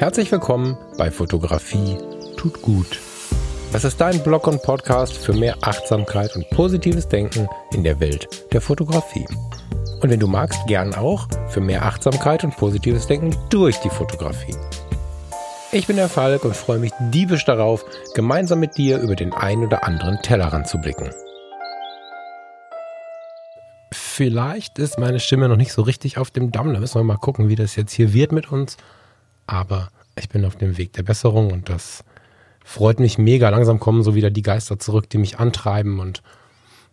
Herzlich willkommen bei Fotografie tut gut. Das ist dein Blog und Podcast für mehr Achtsamkeit und positives Denken in der Welt der Fotografie. Und wenn du magst, gern auch für mehr Achtsamkeit und positives Denken durch die Fotografie. Ich bin der Falk und freue mich diebisch darauf, gemeinsam mit dir über den ein oder anderen Tellerrand zu blicken. Vielleicht ist meine Stimme noch nicht so richtig auf dem Damm. Da müssen wir mal gucken, wie das jetzt hier wird mit uns. Aber ich bin auf dem Weg der Besserung und das freut mich mega. Langsam kommen so wieder die Geister zurück, die mich antreiben und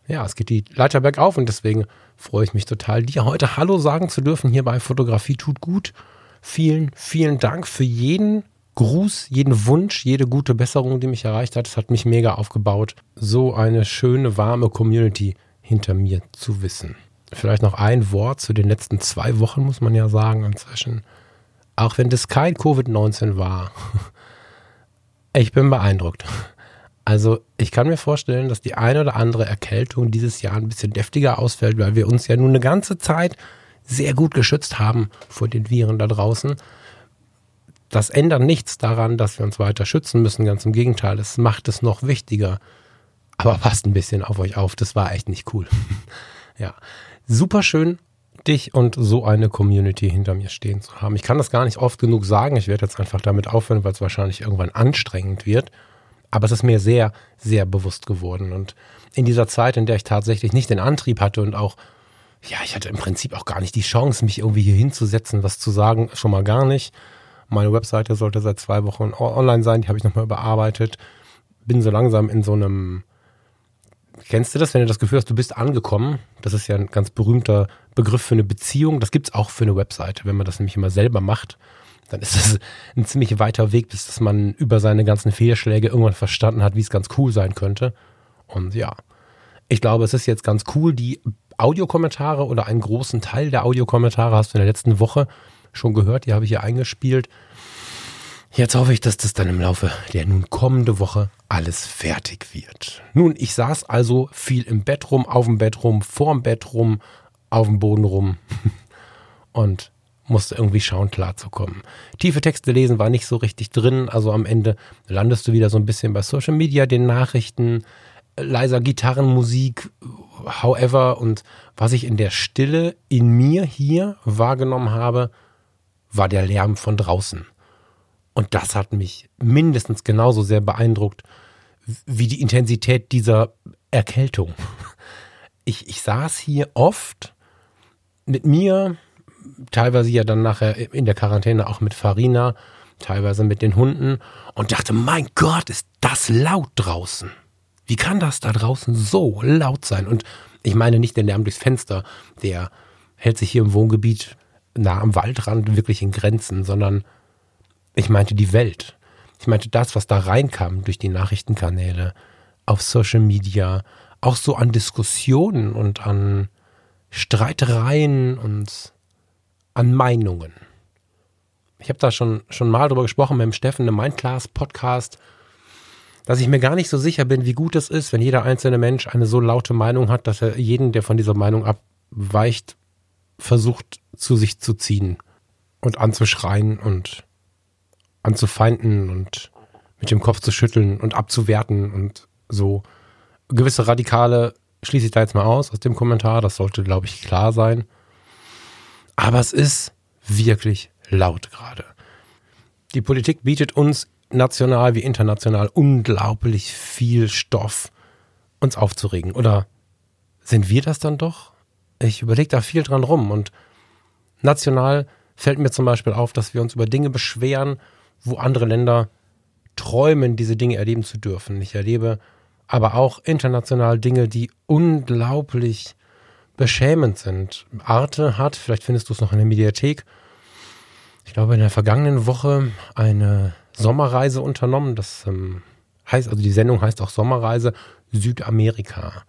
ja, es geht die Leiter bergauf und deswegen freue ich mich total, dir heute Hallo sagen zu dürfen hier bei Fotografie tut gut. Vielen, vielen Dank für jeden Gruß, jeden Wunsch, jede gute Besserung, die mich erreicht hat. Es hat mich mega aufgebaut, so eine schöne, warme Community hinter mir zu wissen. Vielleicht noch ein Wort zu den letzten zwei Wochen, muss man ja sagen, inzwischen. Auch wenn das kein Covid-19 war. Ich bin beeindruckt. Also ich kann mir vorstellen, dass die eine oder andere Erkältung dieses Jahr ein bisschen deftiger ausfällt, weil wir uns ja nun eine ganze Zeit sehr gut geschützt haben vor den Viren da draußen. Das ändert nichts daran, dass wir uns weiter schützen müssen. Ganz im Gegenteil, es macht es noch wichtiger. Aber passt ein bisschen auf euch auf, das war echt nicht cool. ja, super schön dich und so eine Community hinter mir stehen zu haben. Ich kann das gar nicht oft genug sagen. Ich werde jetzt einfach damit aufhören, weil es wahrscheinlich irgendwann anstrengend wird. Aber es ist mir sehr, sehr bewusst geworden. Und in dieser Zeit, in der ich tatsächlich nicht den Antrieb hatte und auch, ja, ich hatte im Prinzip auch gar nicht die Chance, mich irgendwie hier hinzusetzen, was zu sagen, schon mal gar nicht. Meine Webseite sollte seit zwei Wochen online sein, die habe ich nochmal überarbeitet. Bin so langsam in so einem Kennst du das, wenn du das Gefühl hast, du bist angekommen? Das ist ja ein ganz berühmter Begriff für eine Beziehung. Das gibt es auch für eine Webseite. Wenn man das nämlich immer selber macht, dann ist das ein ziemlich weiter Weg, bis dass man über seine ganzen Fehlschläge irgendwann verstanden hat, wie es ganz cool sein könnte. Und ja, ich glaube, es ist jetzt ganz cool. Die Audiokommentare oder einen großen Teil der Audiokommentare hast du in der letzten Woche schon gehört. Die habe ich hier eingespielt. Jetzt hoffe ich, dass das dann im Laufe der nun kommende Woche alles fertig wird. Nun, ich saß also viel im Bett rum, auf dem Bett rum, vorm Bett rum, auf dem Boden rum und musste irgendwie schauen, klarzukommen. Tiefe Texte lesen war nicht so richtig drin, also am Ende landest du wieder so ein bisschen bei Social Media, den Nachrichten, leiser Gitarrenmusik, however, und was ich in der Stille in mir hier wahrgenommen habe, war der Lärm von draußen. Und das hat mich mindestens genauso sehr beeindruckt wie die Intensität dieser Erkältung. Ich, ich saß hier oft mit mir, teilweise ja dann nachher in der Quarantäne auch mit Farina, teilweise mit den Hunden und dachte, mein Gott, ist das laut draußen. Wie kann das da draußen so laut sein? Und ich meine nicht den Lärm durchs Fenster, der hält sich hier im Wohngebiet nah am Waldrand wirklich in Grenzen, sondern ich meinte die Welt. Ich meinte das, was da reinkam durch die Nachrichtenkanäle, auf Social Media, auch so an Diskussionen und an Streitereien und an Meinungen. Ich habe da schon, schon mal drüber gesprochen mit dem Steffen im Mindclass Podcast, dass ich mir gar nicht so sicher bin, wie gut es ist, wenn jeder einzelne Mensch eine so laute Meinung hat, dass er jeden, der von dieser Meinung abweicht, versucht zu sich zu ziehen und anzuschreien und anzufeinden und mit dem Kopf zu schütteln und abzuwerten und so. Gewisse Radikale schließe ich da jetzt mal aus aus dem Kommentar. Das sollte, glaube ich, klar sein. Aber es ist wirklich laut gerade. Die Politik bietet uns national wie international unglaublich viel Stoff, uns aufzuregen. Oder sind wir das dann doch? Ich überlege da viel dran rum und national fällt mir zum Beispiel auf, dass wir uns über Dinge beschweren, wo andere Länder träumen, diese Dinge erleben zu dürfen. Ich erlebe aber auch international Dinge, die unglaublich beschämend sind. Arte hat, vielleicht findest du es noch in der Mediathek, ich glaube in der vergangenen Woche eine Sommerreise unternommen. Das ähm, heißt, also die Sendung heißt auch Sommerreise Südamerika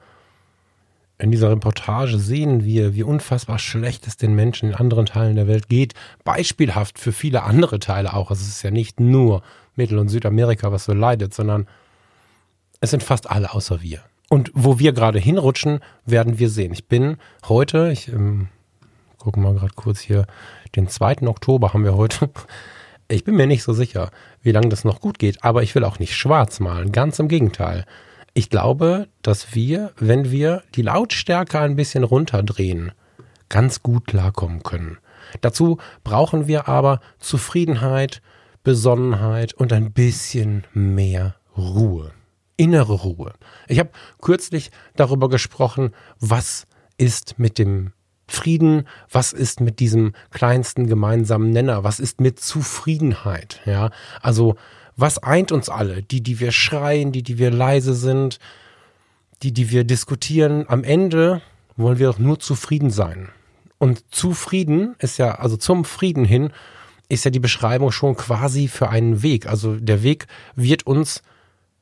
in dieser Reportage sehen wir, wie unfassbar schlecht es den Menschen in anderen Teilen der Welt geht. Beispielhaft für viele andere Teile auch. Es ist ja nicht nur Mittel- und Südamerika, was so leidet, sondern es sind fast alle außer wir. Und wo wir gerade hinrutschen, werden wir sehen. Ich bin heute, ich ähm, gucke mal gerade kurz hier, den 2. Oktober haben wir heute. Ich bin mir nicht so sicher, wie lange das noch gut geht, aber ich will auch nicht schwarz malen, ganz im Gegenteil. Ich glaube, dass wir, wenn wir die Lautstärke ein bisschen runterdrehen, ganz gut klarkommen können. Dazu brauchen wir aber Zufriedenheit, Besonnenheit und ein bisschen mehr Ruhe. Innere Ruhe. Ich habe kürzlich darüber gesprochen, was ist mit dem Frieden, was ist mit diesem kleinsten gemeinsamen Nenner, was ist mit Zufriedenheit, ja? Also, was eint uns alle? Die, die wir schreien, die, die wir leise sind, die, die wir diskutieren. Am Ende wollen wir doch nur zufrieden sein. Und zufrieden ist ja, also zum Frieden hin, ist ja die Beschreibung schon quasi für einen Weg. Also der Weg wird uns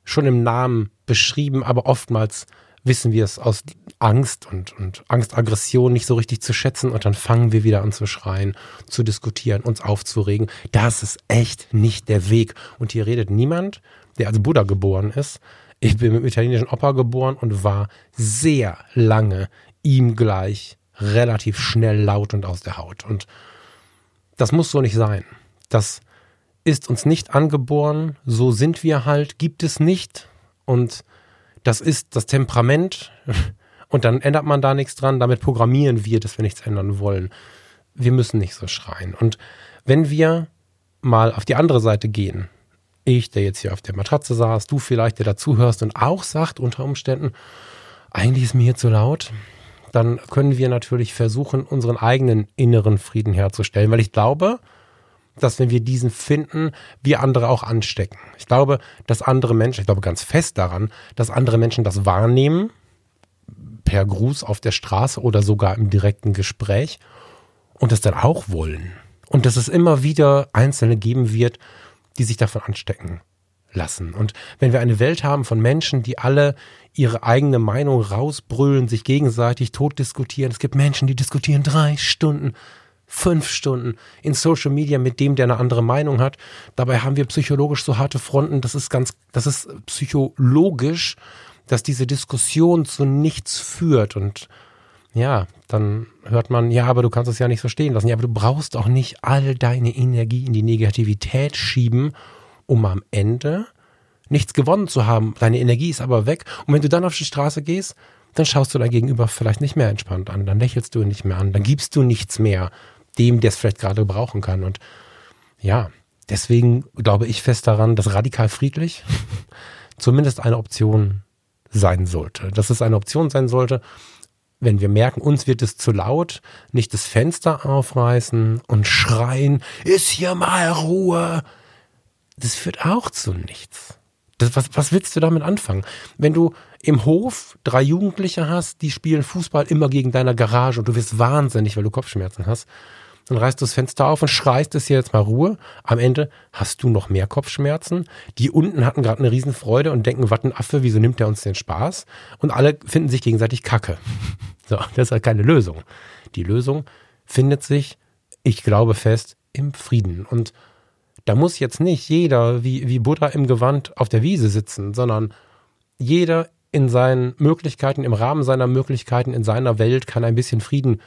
schon im Namen beschrieben, aber oftmals wissen wir es aus Angst und, und Angst, Aggression nicht so richtig zu schätzen und dann fangen wir wieder an zu schreien, zu diskutieren, uns aufzuregen. Das ist echt nicht der Weg. Und hier redet niemand, der als Buddha geboren ist. Ich bin mit dem italienischen Opa geboren und war sehr lange ihm gleich relativ schnell laut und aus der Haut. Und das muss so nicht sein. Das ist uns nicht angeboren, so sind wir halt, gibt es nicht. Und das ist das Temperament und dann ändert man da nichts dran. Damit programmieren wir, dass wir nichts ändern wollen. Wir müssen nicht so schreien. Und wenn wir mal auf die andere Seite gehen, ich, der jetzt hier auf der Matratze saß, du vielleicht, der dazuhörst und auch sagt unter Umständen, eigentlich ist mir hier zu laut, dann können wir natürlich versuchen, unseren eigenen inneren Frieden herzustellen, weil ich glaube, dass wenn wir diesen finden, wir andere auch anstecken. Ich glaube, dass andere Menschen, ich glaube ganz fest daran, dass andere Menschen das wahrnehmen, per Gruß auf der Straße oder sogar im direkten Gespräch und das dann auch wollen. Und dass es immer wieder Einzelne geben wird, die sich davon anstecken lassen. Und wenn wir eine Welt haben von Menschen, die alle ihre eigene Meinung rausbrüllen, sich gegenseitig tot diskutieren, es gibt Menschen, die diskutieren drei Stunden fünf Stunden in Social Media mit dem, der eine andere Meinung hat. Dabei haben wir psychologisch so harte Fronten. Das ist ganz, das ist psychologisch, dass diese Diskussion zu nichts führt. Und ja, dann hört man, ja, aber du kannst es ja nicht so stehen lassen. Ja, aber du brauchst auch nicht all deine Energie in die Negativität schieben, um am Ende nichts gewonnen zu haben. Deine Energie ist aber weg. Und wenn du dann auf die Straße gehst, dann schaust du dein Gegenüber vielleicht nicht mehr entspannt an, dann lächelst du ihn nicht mehr an, dann gibst du nichts mehr dem, der es vielleicht gerade brauchen kann. Und ja, deswegen glaube ich fest daran, dass radikal friedlich zumindest eine Option sein sollte. Dass es eine Option sein sollte, wenn wir merken, uns wird es zu laut, nicht das Fenster aufreißen und schreien, ist hier mal Ruhe. Das führt auch zu nichts. Das, was, was willst du damit anfangen? Wenn du im Hof drei Jugendliche hast, die spielen Fußball immer gegen deiner Garage und du wirst wahnsinnig, weil du Kopfschmerzen hast, dann reißt du das Fenster auf und schreist es hier jetzt mal Ruhe. Am Ende hast du noch mehr Kopfschmerzen. Die unten hatten gerade eine Riesenfreude und denken, was ein Affe, wieso nimmt der uns den Spaß? Und alle finden sich gegenseitig Kacke. So, das ist halt keine Lösung. Die Lösung findet sich, ich glaube fest, im Frieden. Und da muss jetzt nicht jeder wie, wie Buddha im Gewand auf der Wiese sitzen, sondern jeder in seinen Möglichkeiten, im Rahmen seiner Möglichkeiten, in seiner Welt kann ein bisschen Frieden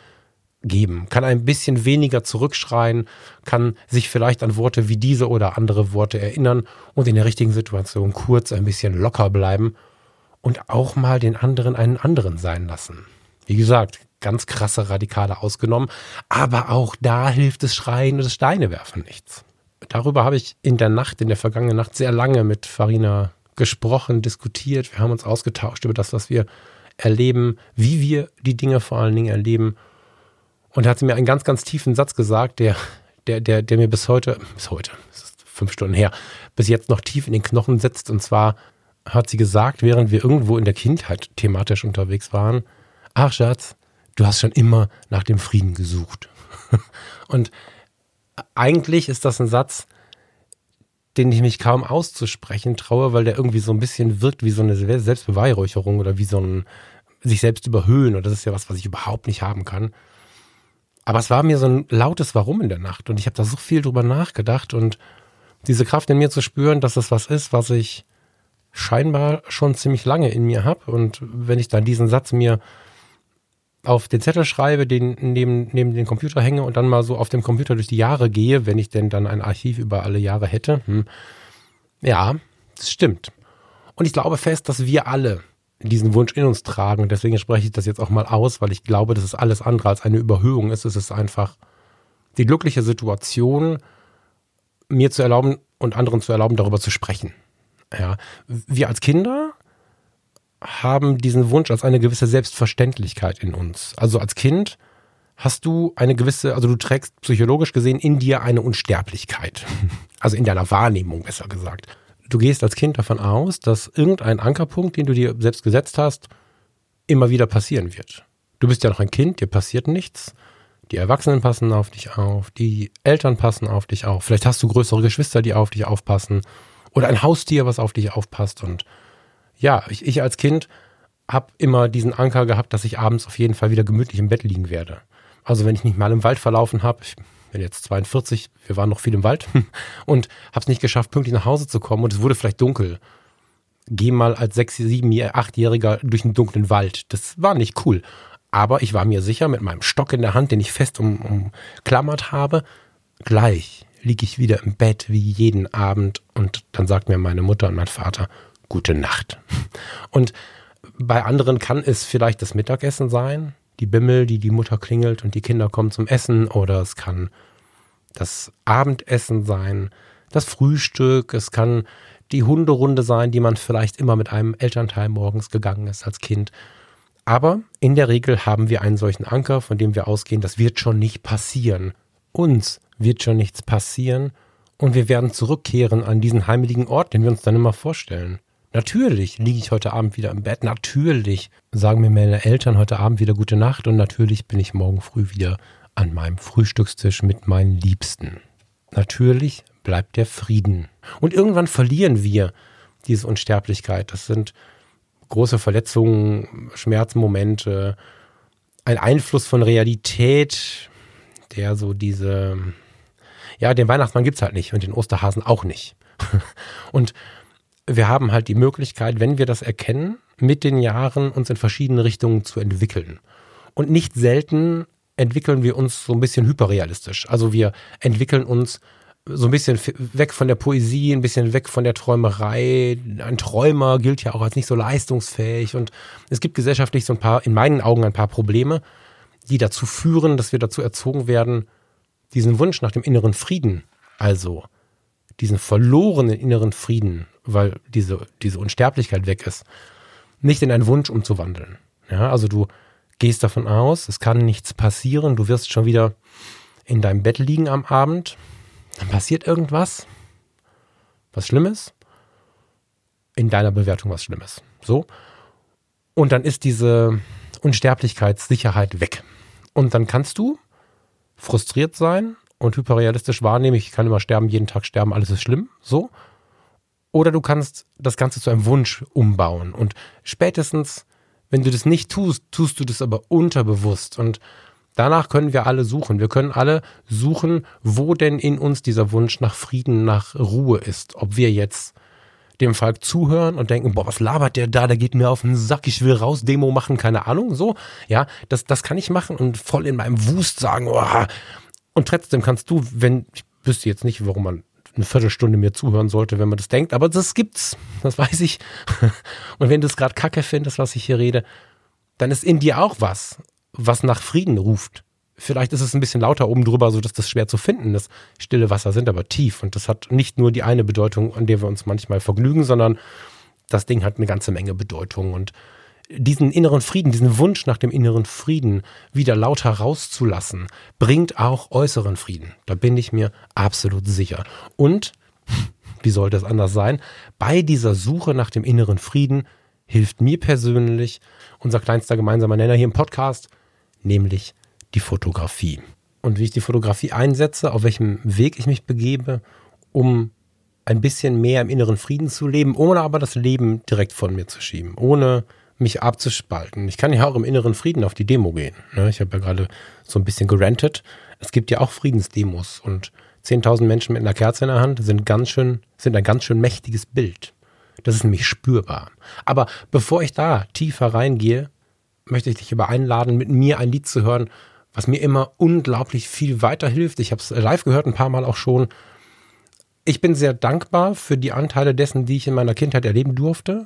geben, kann ein bisschen weniger zurückschreien, kann sich vielleicht an Worte wie diese oder andere Worte erinnern und in der richtigen Situation kurz ein bisschen locker bleiben und auch mal den anderen einen anderen sein lassen. Wie gesagt, ganz krasse Radikale ausgenommen, aber auch da hilft das Schreien und das Steinewerfen nichts. Darüber habe ich in der Nacht, in der vergangenen Nacht sehr lange mit Farina gesprochen, diskutiert. Wir haben uns ausgetauscht über das, was wir erleben, wie wir die Dinge vor allen Dingen erleben und hat mir einen ganz, ganz tiefen Satz gesagt, der, der, der, der mir bis heute, bis heute, das ist fünf Stunden her, bis jetzt noch tief in den Knochen sitzt. Und zwar hat sie gesagt, während wir irgendwo in der Kindheit thematisch unterwegs waren, ach Schatz, du hast schon immer nach dem Frieden gesucht. Und eigentlich ist das ein Satz, den ich mich kaum auszusprechen traue, weil der irgendwie so ein bisschen wirkt wie so eine Selbstbeweihräucherung oder wie so ein sich selbst überhöhen. Und das ist ja was, was ich überhaupt nicht haben kann. Aber es war mir so ein lautes Warum in der Nacht und ich habe da so viel drüber nachgedacht und diese Kraft in mir zu spüren, dass das was ist, was ich scheinbar schon ziemlich lange in mir habe und wenn ich dann diesen Satz mir auf den Zettel schreibe, den neben, neben den Computer hänge und dann mal so auf dem Computer durch die Jahre gehe, wenn ich denn dann ein Archiv über alle Jahre hätte. Hm. Ja, das stimmt. Und ich glaube fest, dass wir alle diesen Wunsch in uns tragen. Deswegen spreche ich das jetzt auch mal aus, weil ich glaube, dass es alles andere als eine Überhöhung ist. Es ist einfach die glückliche Situation, mir zu erlauben und anderen zu erlauben, darüber zu sprechen. Ja, wir als Kinder haben diesen Wunsch als eine gewisse Selbstverständlichkeit in uns. Also als Kind hast du eine gewisse, also du trägst psychologisch gesehen in dir eine Unsterblichkeit. Also in deiner Wahrnehmung besser gesagt. Du gehst als Kind davon aus, dass irgendein Ankerpunkt, den du dir selbst gesetzt hast, immer wieder passieren wird. Du bist ja noch ein Kind, dir passiert nichts. Die Erwachsenen passen auf dich auf, die Eltern passen auf dich auf. Vielleicht hast du größere Geschwister, die auf dich aufpassen. Oder ein Haustier, was auf dich aufpasst. Und ja, ich, ich als Kind habe immer diesen Anker gehabt, dass ich abends auf jeden Fall wieder gemütlich im Bett liegen werde. Also wenn ich nicht mal im Wald verlaufen habe, ich bin jetzt 42, wir waren noch viel im Wald und habe es nicht geschafft, pünktlich nach Hause zu kommen und es wurde vielleicht dunkel. Geh mal als sechs, sieben, achtjähriger durch einen dunklen Wald. Das war nicht cool. Aber ich war mir sicher, mit meinem Stock in der Hand, den ich fest um, umklammert habe, gleich liege ich wieder im Bett wie jeden Abend und dann sagt mir meine Mutter und mein Vater, gute Nacht. Und bei anderen kann es vielleicht das Mittagessen sein, die Bimmel, die die Mutter klingelt und die Kinder kommen zum Essen, oder es kann das Abendessen sein, das Frühstück, es kann die Hunderunde sein, die man vielleicht immer mit einem Elternteil morgens gegangen ist als Kind. Aber in der Regel haben wir einen solchen Anker, von dem wir ausgehen, das wird schon nicht passieren. Uns wird schon nichts passieren und wir werden zurückkehren an diesen heimeligen Ort, den wir uns dann immer vorstellen. Natürlich liege ich heute Abend wieder im Bett. Natürlich sagen mir meine Eltern heute Abend wieder gute Nacht und natürlich bin ich morgen früh wieder an meinem Frühstückstisch mit meinen Liebsten. Natürlich bleibt der Frieden. Und irgendwann verlieren wir diese Unsterblichkeit. Das sind große Verletzungen, Schmerzmomente, ein Einfluss von Realität, der so diese, ja, den Weihnachtsmann gibt's halt nicht und den Osterhasen auch nicht. und wir haben halt die Möglichkeit, wenn wir das erkennen, mit den Jahren uns in verschiedene Richtungen zu entwickeln. Und nicht selten entwickeln wir uns so ein bisschen hyperrealistisch. Also wir entwickeln uns so ein bisschen weg von der Poesie, ein bisschen weg von der Träumerei. Ein Träumer gilt ja auch als nicht so leistungsfähig. Und es gibt gesellschaftlich so ein paar, in meinen Augen ein paar Probleme, die dazu führen, dass wir dazu erzogen werden, diesen Wunsch nach dem inneren Frieden, also diesen verlorenen inneren Frieden weil diese, diese Unsterblichkeit weg ist, nicht in einen Wunsch umzuwandeln. Ja, also du gehst davon aus, es kann nichts passieren, du wirst schon wieder in deinem Bett liegen am Abend, dann passiert irgendwas, was Schlimmes, in deiner Bewertung was Schlimmes. So. Und dann ist diese Unsterblichkeitssicherheit weg. Und dann kannst du frustriert sein und hyperrealistisch wahrnehmen, ich kann immer sterben, jeden Tag sterben, alles ist schlimm. So. Oder du kannst das Ganze zu einem Wunsch umbauen. Und spätestens, wenn du das nicht tust, tust du das aber unterbewusst. Und danach können wir alle suchen. Wir können alle suchen, wo denn in uns dieser Wunsch nach Frieden, nach Ruhe ist. Ob wir jetzt dem Falk zuhören und denken, boah, was labert der da, der geht mir auf den Sack, ich will raus, Demo machen, keine Ahnung, so. Ja, das, das kann ich machen und voll in meinem Wust sagen, oh. Und trotzdem kannst du, wenn, ich wüsste jetzt nicht, warum man eine Viertelstunde mir zuhören sollte, wenn man das denkt. Aber das gibt's, das weiß ich. Und wenn du es gerade kacke findest, was ich hier rede, dann ist in dir auch was, was nach Frieden ruft. Vielleicht ist es ein bisschen lauter oben drüber, so dass das schwer zu finden ist. Stille Wasser sind aber tief und das hat nicht nur die eine Bedeutung, an der wir uns manchmal vergnügen, sondern das Ding hat eine ganze Menge Bedeutung und diesen inneren Frieden, diesen Wunsch nach dem inneren Frieden wieder lauter rauszulassen, bringt auch äußeren Frieden. Da bin ich mir absolut sicher. Und, wie soll das anders sein, bei dieser Suche nach dem inneren Frieden hilft mir persönlich unser kleinster gemeinsamer Nenner hier im Podcast, nämlich die Fotografie. Und wie ich die Fotografie einsetze, auf welchem Weg ich mich begebe, um ein bisschen mehr im inneren Frieden zu leben, ohne aber das Leben direkt von mir zu schieben, ohne mich abzuspalten. Ich kann ja auch im inneren Frieden auf die Demo gehen. Ne? Ich habe ja gerade so ein bisschen gerantet. Es gibt ja auch Friedensdemos und 10.000 Menschen mit einer Kerze in der Hand sind ganz schön, sind ein ganz schön mächtiges Bild. Das ist nämlich spürbar. Aber bevor ich da tiefer reingehe, möchte ich dich über einladen, mit mir ein Lied zu hören, was mir immer unglaublich viel weiterhilft. Ich habe es live gehört, ein paar Mal auch schon. Ich bin sehr dankbar für die Anteile dessen, die ich in meiner Kindheit erleben durfte.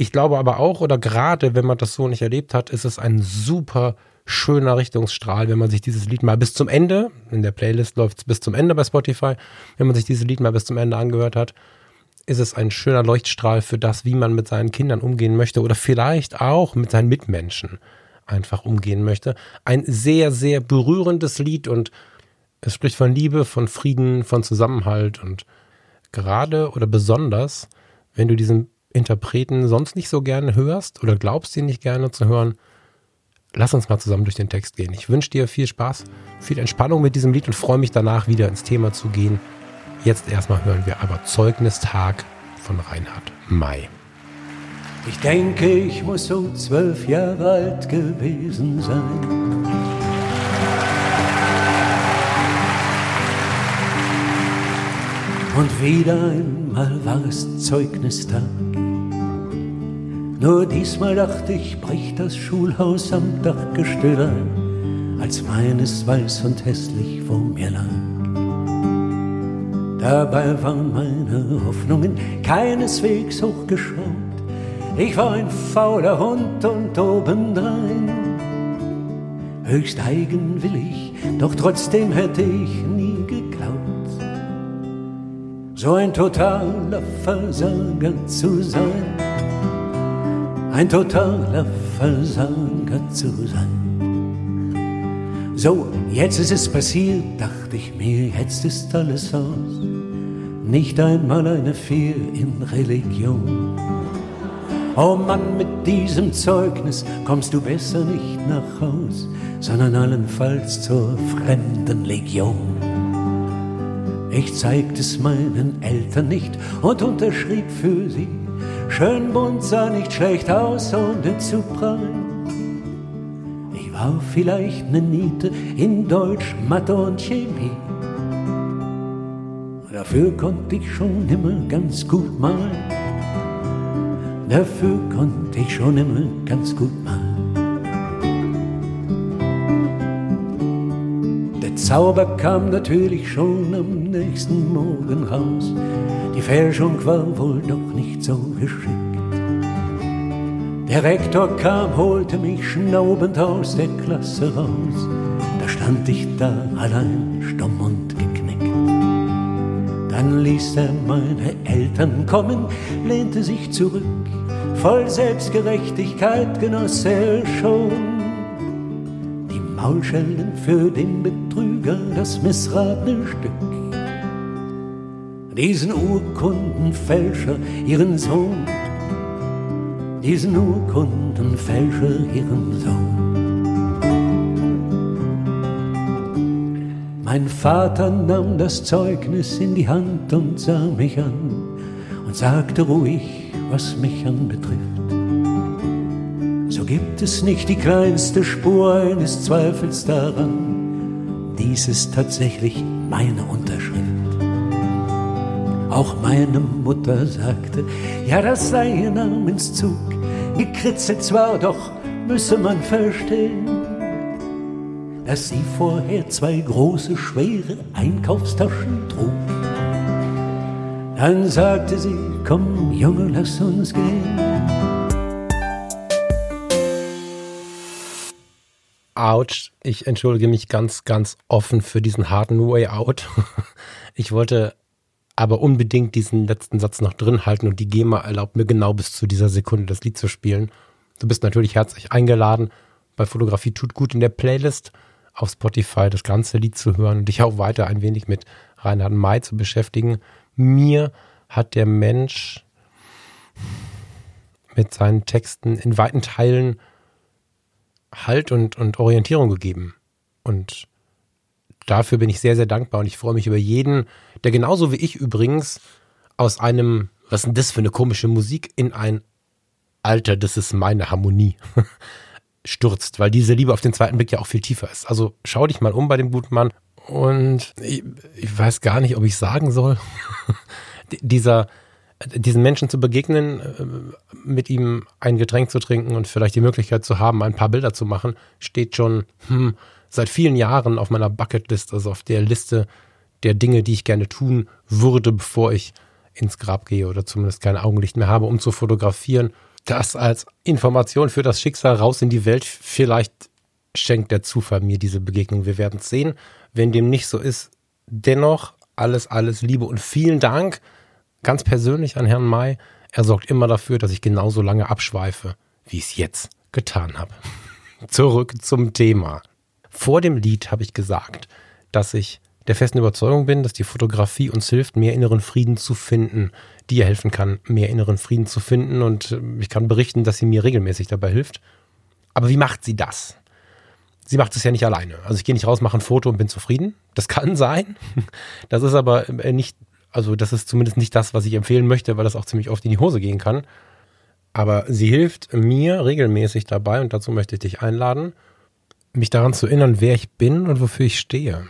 Ich glaube aber auch, oder gerade wenn man das so nicht erlebt hat, ist es ein super schöner Richtungsstrahl, wenn man sich dieses Lied mal bis zum Ende, in der Playlist läuft es bis zum Ende bei Spotify, wenn man sich dieses Lied mal bis zum Ende angehört hat, ist es ein schöner Leuchtstrahl für das, wie man mit seinen Kindern umgehen möchte oder vielleicht auch mit seinen Mitmenschen einfach umgehen möchte. Ein sehr, sehr berührendes Lied und es spricht von Liebe, von Frieden, von Zusammenhalt und gerade oder besonders, wenn du diesen Interpreten sonst nicht so gerne hörst oder glaubst, ihn nicht gerne zu hören, lass uns mal zusammen durch den Text gehen. Ich wünsche dir viel Spaß, viel Entspannung mit diesem Lied und freue mich danach wieder ins Thema zu gehen. Jetzt erstmal hören wir aber Zeugnistag von Reinhard May. Ich denke, ich muss so zwölf Jahre alt gewesen sein. Und wieder einmal war es Zeugnistag. Nur diesmal dachte ich, bricht das Schulhaus am Dachgestell ein, als meines weiß und hässlich vor mir lag. Dabei waren meine Hoffnungen keineswegs hochgeschaut. Ich war ein fauler Hund und obendrein höchst eigenwillig, doch trotzdem hätte ich so ein totaler Versager zu sein ein totaler Versager zu sein. So, jetzt ist es passiert, dachte ich mir, jetzt ist alles aus. Nicht einmal eine Vier in Religion. Oh Mann, mit diesem Zeugnis kommst du besser nicht nach Haus, sondern allenfalls zur fremden Legion. Ich zeigte es meinen Eltern nicht und unterschrieb für sie Schön bunt sah nicht schlecht aus nicht zu prall. Ich war vielleicht ne Niete in Deutsch, Mathe und Chemie. Dafür konnte ich schon immer ganz gut malen. Dafür konnte ich schon immer ganz gut malen. Zauber kam natürlich schon am nächsten Morgen raus. Die Fälschung war wohl doch nicht so geschickt. Der Rektor kam, holte mich schnaubend aus der Klasse raus. Da stand ich da allein, stumm und geknickt. Dann ließ er meine Eltern kommen, lehnte sich zurück. Voll Selbstgerechtigkeit genoss er schon die Maulschellen für den Betrüger, das missratene Stück diesen Urkundenfälscher, ihren Sohn, diesen Urkundenfälscher, ihren Sohn. Mein Vater nahm das Zeugnis in die Hand und sah mich an und sagte ruhig, was mich anbetrifft. So gibt es nicht die kleinste Spur eines Zweifels daran, dies ist tatsächlich meine Unterschrift. Auch meine Mutter sagte, ja, das sei ihr Namenszug. Gekritzelt zwar, doch müsse man verstehen, dass sie vorher zwei große, schwere Einkaufstaschen trug. Dann sagte sie, komm, Junge, lass uns gehen. Autsch, ich entschuldige mich ganz, ganz offen für diesen harten Way Out. Ich wollte aber unbedingt diesen letzten Satz noch drin halten und die GEMA erlaubt mir genau bis zu dieser Sekunde das Lied zu spielen. Du bist natürlich herzlich eingeladen, bei Fotografie tut gut in der Playlist auf Spotify das ganze Lied zu hören und dich auch weiter ein wenig mit Reinhard May zu beschäftigen. Mir hat der Mensch mit seinen Texten in weiten Teilen Halt und, und Orientierung gegeben. Und dafür bin ich sehr, sehr dankbar und ich freue mich über jeden, der genauso wie ich übrigens aus einem, was ist denn das für eine komische Musik, in ein Alter, das ist meine Harmonie stürzt, weil diese Liebe auf den zweiten Blick ja auch viel tiefer ist. Also schau dich mal um bei dem guten Mann und ich, ich weiß gar nicht, ob ich sagen soll. dieser, diesen Menschen zu begegnen, äh, mit ihm ein Getränk zu trinken und vielleicht die Möglichkeit zu haben, ein paar Bilder zu machen, steht schon hm, seit vielen Jahren auf meiner Bucketlist, also auf der Liste der Dinge, die ich gerne tun würde, bevor ich ins Grab gehe oder zumindest kein Augenlicht mehr habe, um zu fotografieren. Das als Information für das Schicksal raus in die Welt. Vielleicht schenkt der Zufall mir diese Begegnung. Wir werden es sehen. Wenn dem nicht so ist, dennoch alles, alles Liebe und vielen Dank ganz persönlich an Herrn May. Er sorgt immer dafür, dass ich genauso lange abschweife, wie ich es jetzt getan habe. Zurück zum Thema. Vor dem Lied habe ich gesagt, dass ich der festen Überzeugung bin, dass die Fotografie uns hilft, mehr inneren Frieden zu finden, die ihr helfen kann, mehr inneren Frieden zu finden. Und äh, ich kann berichten, dass sie mir regelmäßig dabei hilft. Aber wie macht sie das? Sie macht es ja nicht alleine. Also ich gehe nicht raus, mache ein Foto und bin zufrieden. Das kann sein. Das ist aber äh, nicht also das ist zumindest nicht das, was ich empfehlen möchte, weil das auch ziemlich oft in die Hose gehen kann. Aber sie hilft mir regelmäßig dabei, und dazu möchte ich dich einladen, mich daran zu erinnern, wer ich bin und wofür ich stehe.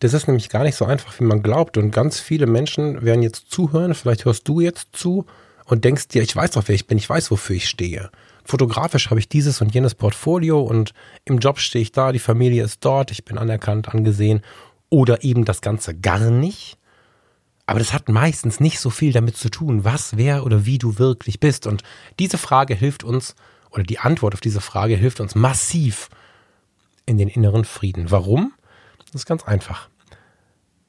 Das ist nämlich gar nicht so einfach, wie man glaubt. Und ganz viele Menschen werden jetzt zuhören, vielleicht hörst du jetzt zu und denkst dir, ich weiß doch, wer ich bin, ich weiß, wofür ich stehe. Fotografisch habe ich dieses und jenes Portfolio und im Job stehe ich da, die Familie ist dort, ich bin anerkannt, angesehen. Oder eben das Ganze gar nicht. Aber das hat meistens nicht so viel damit zu tun, was, wer oder wie du wirklich bist. Und diese Frage hilft uns, oder die Antwort auf diese Frage hilft uns massiv in den inneren Frieden. Warum? Das ist ganz einfach.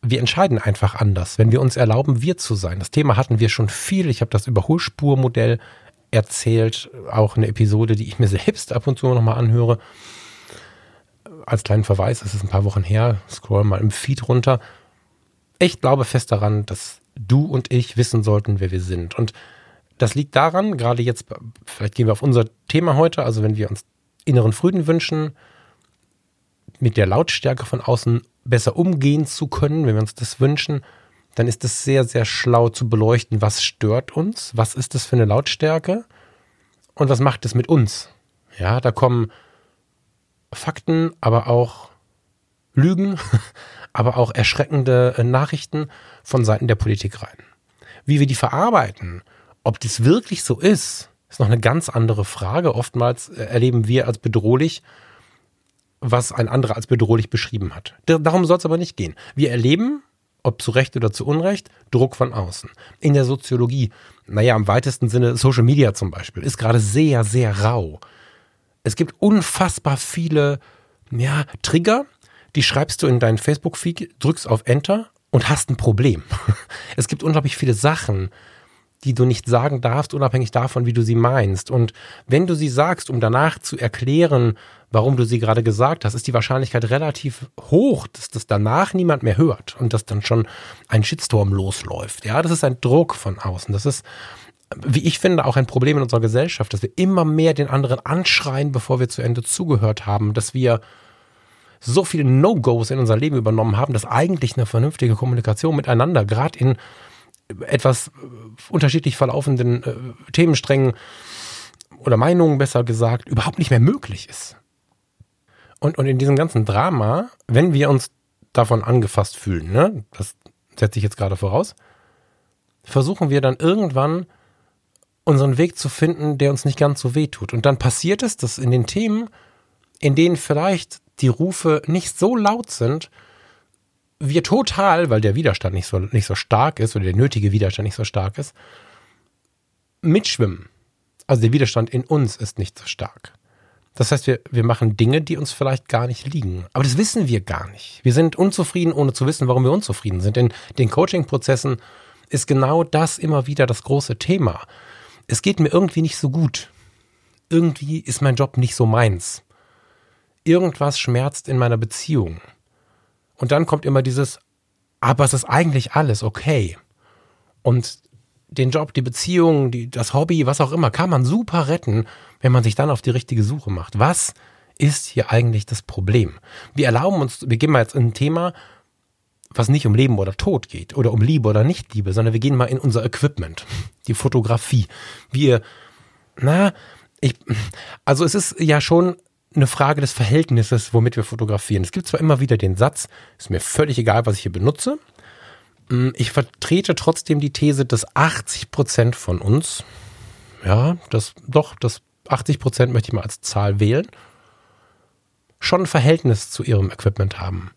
Wir entscheiden einfach anders, wenn wir uns erlauben, wir zu sein. Das Thema hatten wir schon viel. Ich habe das Überholspurmodell erzählt, auch eine Episode, die ich mir selbst ab und zu nochmal anhöre. Als kleinen Verweis, es ist ein paar Wochen her, scroll mal im Feed runter ich glaube fest daran, dass du und ich wissen sollten, wer wir sind. Und das liegt daran, gerade jetzt, vielleicht gehen wir auf unser Thema heute, also wenn wir uns inneren Frieden wünschen, mit der Lautstärke von außen besser umgehen zu können, wenn wir uns das wünschen, dann ist es sehr, sehr schlau zu beleuchten, was stört uns, was ist das für eine Lautstärke und was macht es mit uns. Ja, da kommen Fakten, aber auch Lügen, aber auch erschreckende äh, Nachrichten von Seiten der Politik rein. Wie wir die verarbeiten, ob das wirklich so ist, ist noch eine ganz andere Frage. Oftmals äh, erleben wir als bedrohlich, was ein anderer als bedrohlich beschrieben hat. Darum soll es aber nicht gehen. Wir erleben, ob zu Recht oder zu Unrecht, Druck von außen. In der Soziologie, naja, im weitesten Sinne Social Media zum Beispiel, ist gerade sehr, sehr rau. Es gibt unfassbar viele ja, Trigger, die schreibst du in deinen Facebook-Feed, drückst auf Enter und hast ein Problem. Es gibt unglaublich viele Sachen, die du nicht sagen darfst, unabhängig davon, wie du sie meinst. Und wenn du sie sagst, um danach zu erklären, warum du sie gerade gesagt hast, ist die Wahrscheinlichkeit relativ hoch, dass das danach niemand mehr hört und dass dann schon ein Shitstorm losläuft. Ja, das ist ein Druck von außen. Das ist, wie ich finde, auch ein Problem in unserer Gesellschaft, dass wir immer mehr den anderen anschreien, bevor wir zu Ende zugehört haben, dass wir so viele No-Gos in unser Leben übernommen haben, dass eigentlich eine vernünftige Kommunikation miteinander, gerade in etwas äh, unterschiedlich verlaufenden äh, Themensträngen oder Meinungen besser gesagt, überhaupt nicht mehr möglich ist. Und, und in diesem ganzen Drama, wenn wir uns davon angefasst fühlen, ne, das setze ich jetzt gerade voraus, versuchen wir dann irgendwann unseren Weg zu finden, der uns nicht ganz so weh tut. Und dann passiert es, dass in den Themen, in denen vielleicht die Rufe nicht so laut sind, wir total, weil der Widerstand nicht so, nicht so stark ist oder der nötige Widerstand nicht so stark ist, mitschwimmen. Also der Widerstand in uns ist nicht so stark. Das heißt, wir, wir machen Dinge, die uns vielleicht gar nicht liegen. Aber das wissen wir gar nicht. Wir sind unzufrieden, ohne zu wissen, warum wir unzufrieden sind. In den Coaching-Prozessen ist genau das immer wieder das große Thema. Es geht mir irgendwie nicht so gut. Irgendwie ist mein Job nicht so meins irgendwas schmerzt in meiner Beziehung. Und dann kommt immer dieses, aber es ist eigentlich alles okay. Und den Job, die Beziehung, die, das Hobby, was auch immer, kann man super retten, wenn man sich dann auf die richtige Suche macht. Was ist hier eigentlich das Problem? Wir erlauben uns, wir gehen mal jetzt in ein Thema, was nicht um Leben oder Tod geht oder um Liebe oder Nicht-Liebe, sondern wir gehen mal in unser Equipment, die Fotografie. Wir, na, ich, also es ist ja schon eine Frage des Verhältnisses, womit wir fotografieren. Es gibt zwar immer wieder den Satz, ist mir völlig egal, was ich hier benutze, Mm, ich vertrete trotzdem die These, dass 80 Prozent von uns, ja, das, doch, das 80 Prozent möchte ich mal als Zahl wählen, schon ein Verhältnis zu ihrem Equipment haben.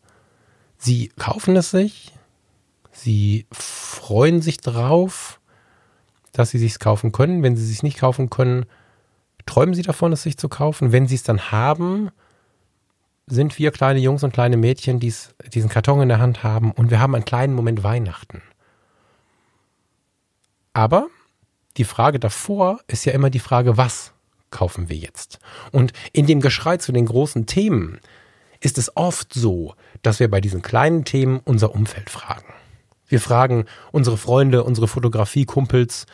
Sie kaufen es sich, sie freuen sich drauf, dass sie sich kaufen können. Wenn sie sich nicht kaufen können, träumen sie davon, es sich zu kaufen. Wenn sie es dann haben, sind wir kleine Jungs und kleine Mädchen, die diesen Karton in der Hand haben und wir haben einen kleinen Moment Weihnachten. Aber die Frage davor ist ja immer die Frage, was kaufen wir jetzt? Und in dem Geschrei zu den großen Themen ist es oft so, dass wir bei diesen kleinen Themen unser Umfeld fragen. Wir fragen unsere Freunde, unsere Fotografiekumpels,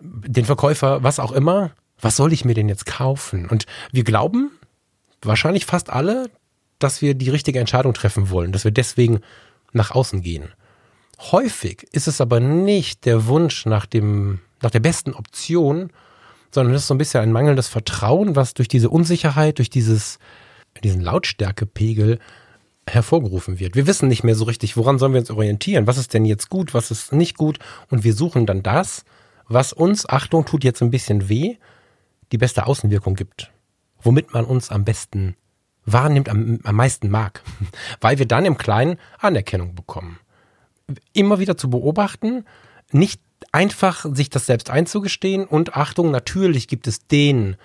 den Verkäufer, was auch immer, was soll ich mir denn jetzt kaufen? Und wir glauben, wahrscheinlich fast alle, dass wir die richtige Entscheidung treffen wollen, dass wir deswegen nach außen gehen. Häufig ist es aber nicht der Wunsch nach dem, nach der besten Option, sondern es ist so ein bisschen ein mangelndes Vertrauen, was durch diese Unsicherheit, durch dieses, diesen Lautstärkepegel hervorgerufen wird. Wir wissen nicht mehr so richtig, woran sollen wir uns orientieren? Was ist denn jetzt gut, was ist nicht gut? Und wir suchen dann das, was uns, Achtung, tut jetzt ein bisschen weh, die beste Außenwirkung gibt womit man uns am besten wahrnimmt, am, am meisten mag, weil wir dann im Kleinen Anerkennung bekommen. Immer wieder zu beobachten, nicht einfach sich das selbst einzugestehen und Achtung, natürlich gibt es den,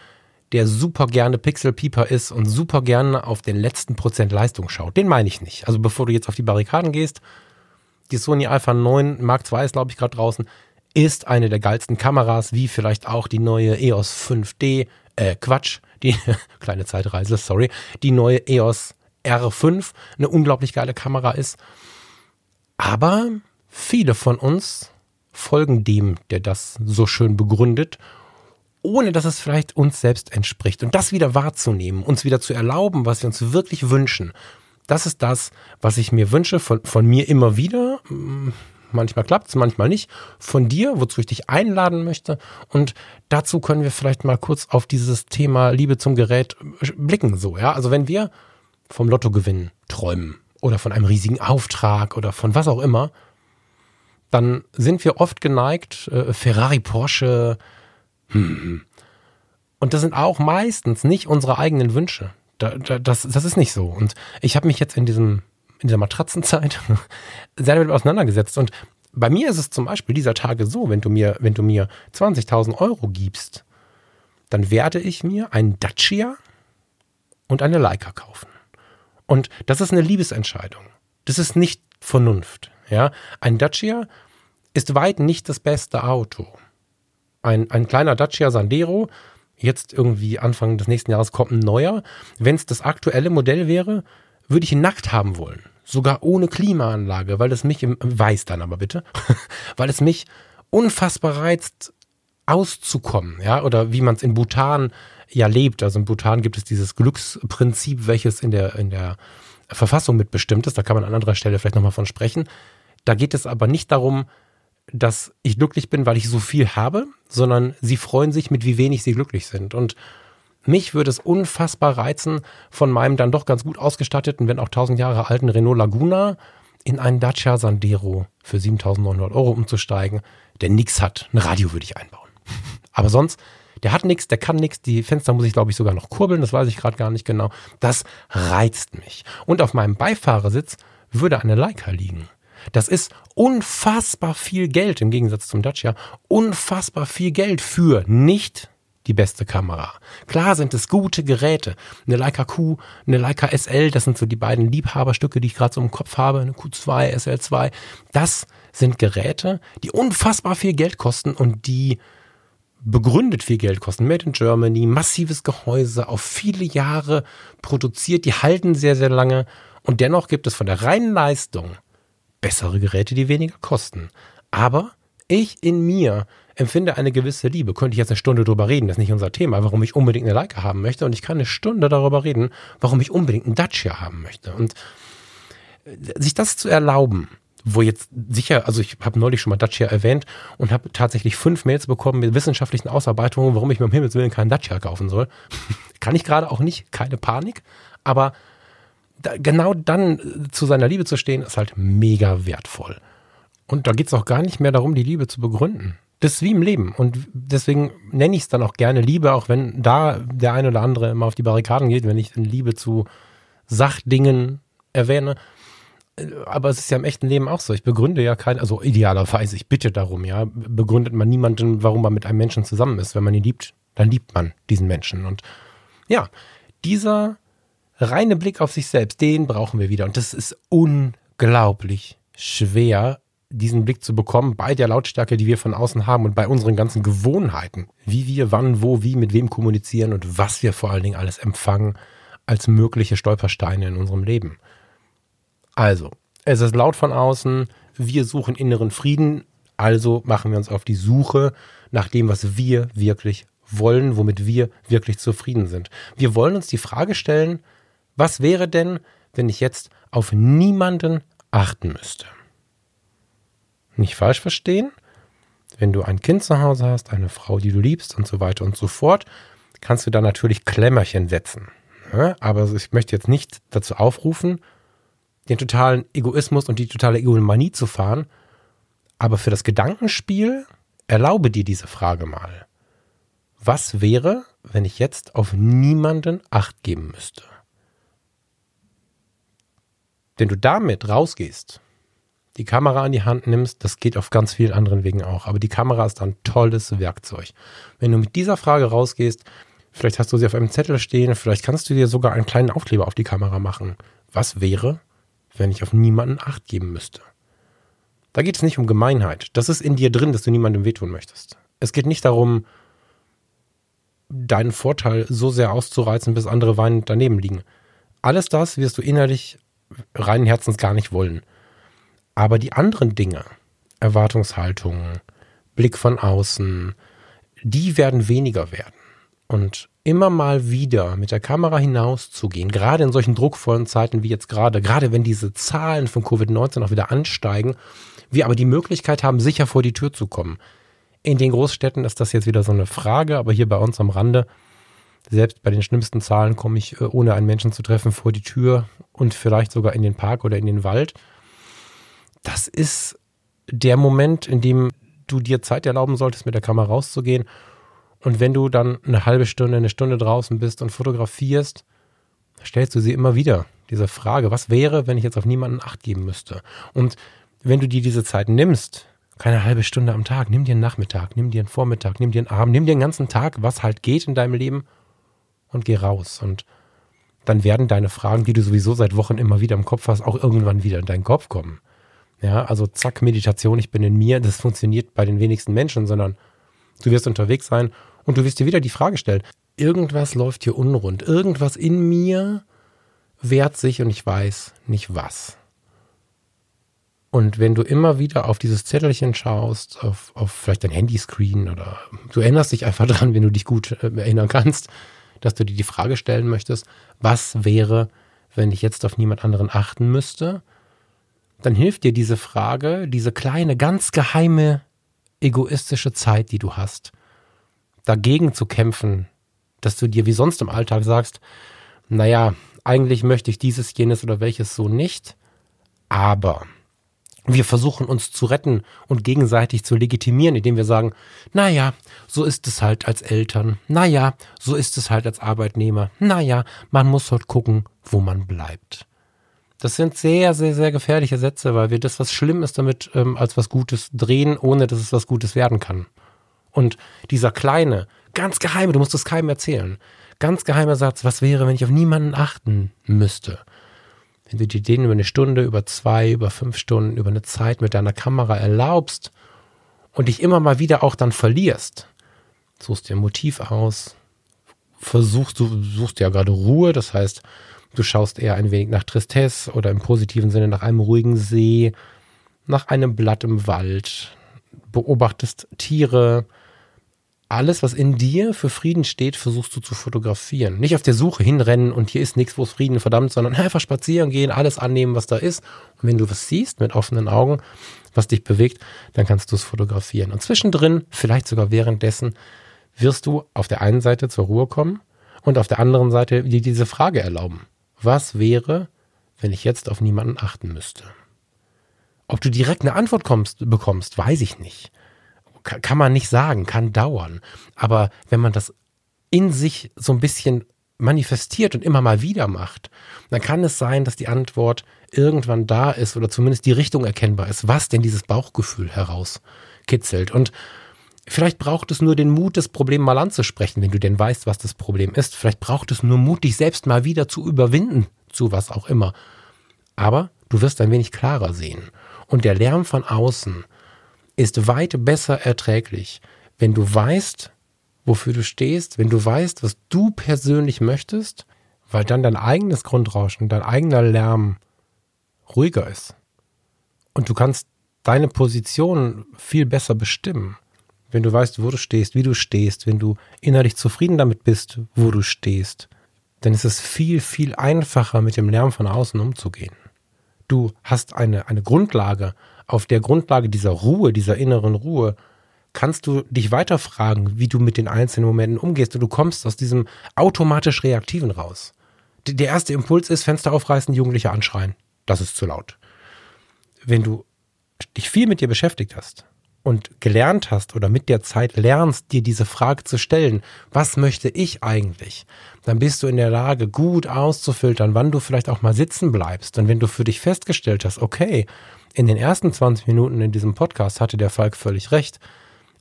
der super gerne Pixel-Pieper ist und super gerne auf den letzten Prozent Leistung schaut. Den meine ich nicht. Also bevor du jetzt auf die Barrikaden gehst, die Sony Alpha 9 Mark II ist, glaube ich, gerade draußen, ist eine der geilsten Kameras, wie vielleicht auch die neue EOS 5D, äh, Quatsch, die kleine Zeitreise, sorry, die neue EOS R5 eine unglaublich geile Kamera ist. Aber viele von uns folgen dem, der das so schön begründet, ohne dass es vielleicht uns selbst entspricht. Und das wieder wahrzunehmen, uns wieder zu erlauben, was wir uns wirklich wünschen. Das ist das, was ich mir wünsche, von, von mir immer wieder. Manchmal klappt es, manchmal nicht. Von dir, wozu ich dich einladen möchte. Und dazu können wir vielleicht mal kurz auf dieses Thema Liebe zum Gerät blicken. So, ja. Also wenn wir vom Lottogewinn träumen oder von einem riesigen Auftrag oder von was auch immer, dann sind wir oft geneigt, äh, Ferrari, Porsche, hm, und das sind auch meistens nicht unsere eigenen Wünsche. Da, da, das, das ist nicht so. Und ich habe mich jetzt in diesem in dieser Matratzenzeit sehr damit auseinandergesetzt. Und bei mir ist es zum Beispiel dieser Tage so, wenn du mir, wenn du mir 20.000 Euro gibst, dann werde ich mir einen Dacia und eine Leica kaufen. Und das ist eine Liebesentscheidung. Das ist nicht Vernunft. Ja, ein Dacia ist weit nicht das beste Auto. Ein, ein kleiner Dacia Sandero, jetzt irgendwie Anfang des nächsten Jahres kommt ein neuer. Wenn es das aktuelle Modell wäre, würde ich nackt haben wollen. Sogar ohne Klimaanlage, weil es mich, im, weiß dann aber bitte, weil es mich unfassbar reizt, auszukommen, ja, oder wie man es in Bhutan ja lebt. Also in Bhutan gibt es dieses Glücksprinzip, welches in der, in der Verfassung mitbestimmt ist. Da kann man an anderer Stelle vielleicht nochmal von sprechen. Da geht es aber nicht darum, dass ich glücklich bin, weil ich so viel habe, sondern sie freuen sich, mit wie wenig sie glücklich sind. Und mich würde es unfassbar reizen, von meinem dann doch ganz gut ausgestatteten, wenn auch 1000 Jahre alten Renault Laguna in einen Dacia Sandero für 7900 Euro umzusteigen, der nix hat. Ein Radio würde ich einbauen. Aber sonst, der hat nichts, der kann nichts. Die Fenster muss ich, glaube ich, sogar noch kurbeln. Das weiß ich gerade gar nicht genau. Das reizt mich. Und auf meinem Beifahrersitz würde eine Leica liegen. Das ist unfassbar viel Geld im Gegensatz zum Dacia. Unfassbar viel Geld für nicht die beste Kamera. Klar sind es gute Geräte. Eine Leica Q, eine Leica SL, das sind so die beiden Liebhaberstücke, die ich gerade so im Kopf habe. Eine Q2, SL2. Das sind Geräte, die unfassbar viel Geld kosten und die begründet viel Geld kosten. Made in Germany, massives Gehäuse, auf viele Jahre produziert, die halten sehr, sehr lange. Und dennoch gibt es von der reinen Leistung bessere Geräte, die weniger kosten. Aber ich in mir empfinde eine gewisse Liebe. Könnte ich jetzt eine Stunde darüber reden, das ist nicht unser Thema, warum ich unbedingt eine Leica haben möchte. Und ich kann eine Stunde darüber reden, warum ich unbedingt einen Dacia haben möchte. Und äh, sich das zu erlauben, wo jetzt sicher, also ich habe neulich schon mal Dacia erwähnt und habe tatsächlich fünf Mails bekommen mit wissenschaftlichen Ausarbeitungen, warum ich mir um Himmels Willen keinen Dacia kaufen soll. Kann ich gerade auch nicht, keine Panik, aber da, genau dann äh, zu seiner Liebe zu stehen, ist halt mega wertvoll. Und da geht es auch gar nicht mehr darum, die Liebe zu begründen. Das ist wie im Leben. Und deswegen nenne ich es dann auch gerne Liebe, auch wenn da der eine oder andere immer auf die Barrikaden geht, wenn ich Liebe zu Sachdingen erwähne. Aber es ist ja im echten Leben auch so. Ich begründe ja kein, also idealerweise, ich bitte darum, ja, begründet man niemanden, warum man mit einem Menschen zusammen ist. Wenn man ihn liebt, dann liebt man diesen Menschen. Und ja, dieser reine Blick auf sich selbst, den brauchen wir wieder. Und das ist unglaublich schwer, diesen Blick zu bekommen bei der Lautstärke, die wir von außen haben und bei unseren ganzen Gewohnheiten, wie wir wann, wo, wie, mit wem kommunizieren und was wir vor allen Dingen alles empfangen als mögliche Stolpersteine in unserem Leben. Also, es ist laut von außen, wir suchen inneren Frieden, also machen wir uns auf die Suche nach dem, was wir wirklich wollen, womit wir wirklich zufrieden sind. Wir wollen uns die Frage stellen, was wäre denn, wenn ich jetzt auf niemanden achten müsste? Nicht falsch verstehen. Wenn du ein Kind zu Hause hast, eine Frau, die du liebst und so weiter und so fort, kannst du da natürlich Klemmerchen setzen. Ja, aber ich möchte jetzt nicht dazu aufrufen, den totalen Egoismus und die totale Egomanie zu fahren. Aber für das Gedankenspiel erlaube dir diese Frage mal. Was wäre, wenn ich jetzt auf niemanden Acht geben müsste? Wenn du damit rausgehst die Kamera in die Hand nimmst, das geht auf ganz vielen anderen Wegen auch. Aber die Kamera ist ein tolles Werkzeug. Wenn du mit dieser Frage rausgehst, vielleicht hast du sie auf einem Zettel stehen, vielleicht kannst du dir sogar einen kleinen Aufkleber auf die Kamera machen. Was wäre, wenn ich auf niemanden Acht geben müsste? Da geht es nicht um Gemeinheit. Das ist in dir drin, dass du niemandem wehtun möchtest. Es geht nicht darum, deinen Vorteil so sehr auszureizen, bis andere weinend daneben liegen. Alles das wirst du innerlich reinen Herzens gar nicht wollen. Aber die anderen Dinge, Erwartungshaltungen, Blick von außen, die werden weniger werden. Und immer mal wieder mit der Kamera hinauszugehen, gerade in solchen druckvollen Zeiten wie jetzt gerade, gerade wenn diese Zahlen von Covid-19 auch wieder ansteigen, wir aber die Möglichkeit haben, sicher vor die Tür zu kommen. In den Großstädten ist das jetzt wieder so eine Frage, aber hier bei uns am Rande, selbst bei den schlimmsten Zahlen komme ich, äh, ohne einen Menschen zu treffen, vor die Tür und vielleicht sogar in den Park oder in den Wald das ist der Moment, in dem du dir Zeit erlauben solltest, mit der Kamera rauszugehen. Und wenn du dann eine halbe Stunde, eine Stunde draußen bist und fotografierst, stellst du sie immer wieder diese Frage, was wäre, wenn ich jetzt auf niemanden Acht geben müsste? Und wenn du dir diese Zeit nimmst, keine halbe Stunde am Tag, nimm dir einen Nachmittag, nimm dir einen Vormittag, nimm dir einen Abend, nimm dir einen ganzen Tag, was halt geht in deinem Leben und geh raus. Und dann werden deine Fragen, die du sowieso seit Wochen immer wieder im Kopf hast, auch irgendwann wieder in deinen Kopf kommen. Ja, also zack, Meditation, ich bin in mir, das funktioniert bei den wenigsten Menschen, sondern du wirst unterwegs sein und du wirst dir wieder die Frage stellen, irgendwas läuft hier unrund, irgendwas in mir wehrt sich und ich weiß nicht was. Und wenn du immer wieder auf dieses Zettelchen schaust, auf, auf vielleicht dein Handyscreen oder du erinnerst dich einfach dran, wenn du dich gut äh, erinnern kannst, dass du dir die Frage stellen möchtest, was wäre, wenn ich jetzt auf niemand anderen achten müsste? Dann hilft dir diese Frage, diese kleine, ganz geheime, egoistische Zeit, die du hast, dagegen zu kämpfen, dass du dir wie sonst im Alltag sagst, naja, eigentlich möchte ich dieses, jenes oder welches so nicht, aber wir versuchen uns zu retten und gegenseitig zu legitimieren, indem wir sagen, naja, so ist es halt als Eltern, naja, so ist es halt als Arbeitnehmer, naja, man muss halt gucken, wo man bleibt. Das sind sehr, sehr, sehr gefährliche Sätze, weil wir das, was schlimm ist, damit ähm, als was Gutes drehen, ohne dass es was Gutes werden kann. Und dieser kleine, ganz geheime, du musst es keinem erzählen, ganz geheimer Satz, was wäre, wenn ich auf niemanden achten müsste? Wenn du dir den über eine Stunde, über zwei, über fünf Stunden, über eine Zeit mit deiner Kamera erlaubst und dich immer mal wieder auch dann verlierst, suchst dir ein Motiv aus, versuchst, du suchst ja gerade Ruhe, das heißt, Du schaust eher ein wenig nach Tristesse oder im positiven Sinne nach einem ruhigen See, nach einem Blatt im Wald, beobachtest Tiere. Alles, was in dir für Frieden steht, versuchst du zu fotografieren. Nicht auf der Suche hinrennen und hier ist nichts, wo es Frieden verdammt, sondern einfach spazieren gehen, alles annehmen, was da ist. Und wenn du was siehst mit offenen Augen, was dich bewegt, dann kannst du es fotografieren. Und zwischendrin, vielleicht sogar währenddessen, wirst du auf der einen Seite zur Ruhe kommen und auf der anderen Seite dir diese Frage erlauben. Was wäre, wenn ich jetzt auf niemanden achten müsste? Ob du direkt eine Antwort kommst, bekommst, weiß ich nicht. Kann man nicht sagen, kann dauern. Aber wenn man das in sich so ein bisschen manifestiert und immer mal wieder macht, dann kann es sein, dass die Antwort irgendwann da ist oder zumindest die Richtung erkennbar ist, was denn dieses Bauchgefühl herauskitzelt. Und vielleicht braucht es nur den Mut, das Problem mal anzusprechen, wenn du denn weißt, was das Problem ist. Vielleicht braucht es nur Mut, dich selbst mal wieder zu überwinden, zu was auch immer. Aber du wirst ein wenig klarer sehen. Und der Lärm von außen ist weit besser erträglich, wenn du weißt, wofür du stehst, wenn du weißt, was du persönlich möchtest, weil dann dein eigenes Grundrauschen, dein eigener Lärm ruhiger ist. Und du kannst deine Position viel besser bestimmen, wenn du weißt, wo du stehst, wie du stehst, wenn du innerlich zufrieden damit bist, wo du stehst, dann ist es viel, viel einfacher, mit dem Lärm von außen umzugehen. Du hast eine, eine Grundlage, auf der Grundlage dieser Ruhe, dieser inneren Ruhe, kannst du dich weiter fragen, wie du mit den einzelnen Momenten umgehst und du kommst aus diesem automatisch Reaktiven raus. Der erste Impuls ist, Fenster aufreißen, Jugendliche anschreien. Das ist zu laut. Wenn du dich viel mit dir beschäftigt hast und gelernt hast oder mit der Zeit lernst, dir diese Frage zu stellen, was möchte ich eigentlich, dann bist du in der Lage, gut auszufiltern, wann du vielleicht auch mal sitzen bleibst. Und wenn du für dich festgestellt hast, okay, in den ersten 20 Minuten in diesem Podcast hatte der Falk völlig recht,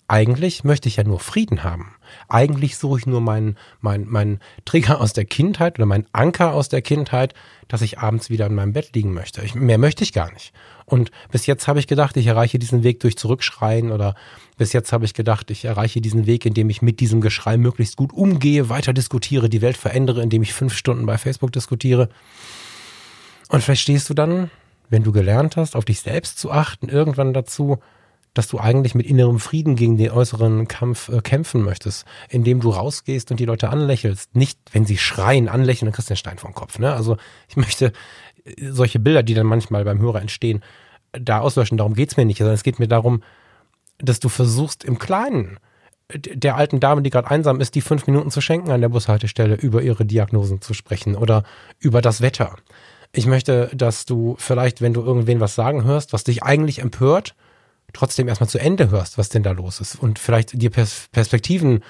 eigentlich möchte ich ja nur Frieden haben. Eigentlich suche ich nur meinen mein, mein Trigger aus der Kindheit oder meinen Anker aus der Kindheit, dass ich abends wieder in meinem Bett liegen möchte. Ich, mehr möchte ich gar nicht. Und bis jetzt habe ich gedacht, ich erreiche diesen Weg durch Zurückschreien oder bis jetzt habe ich gedacht, ich erreiche diesen Weg, indem ich mit diesem Geschrei möglichst gut umgehe, weiter diskutiere, die Welt verändere, indem ich fünf Stunden bei Facebook diskutiere. Und vielleicht stehst du dann, wenn du gelernt hast, auf dich selbst zu achten, irgendwann dazu, dass du eigentlich mit innerem Frieden gegen den äußeren Kampf äh, kämpfen möchtest, indem du rausgehst und die Leute anlächelst. Nicht, wenn sie schreien, anlächeln, dann kriegst du den Stein vom Kopf. Ne? Also ich möchte äh, solche Bilder, die dann manchmal beim Hörer entstehen, da auslöschen. Darum geht's mir nicht, sondern es geht mir darum, dass du versuchst im Kleinen der alten Dame, die gerade einsam ist, die fünf Minuten zu schenken an der Bushaltestelle, über ihre Diagnosen zu sprechen oder über das Wetter. Ich möchte, dass du vielleicht, wenn du irgendwen was sagen hörst, was dich eigentlich empört, trotzdem erstmal zu Ende hörst, was denn da los ist und vielleicht dir Pers Perspektiven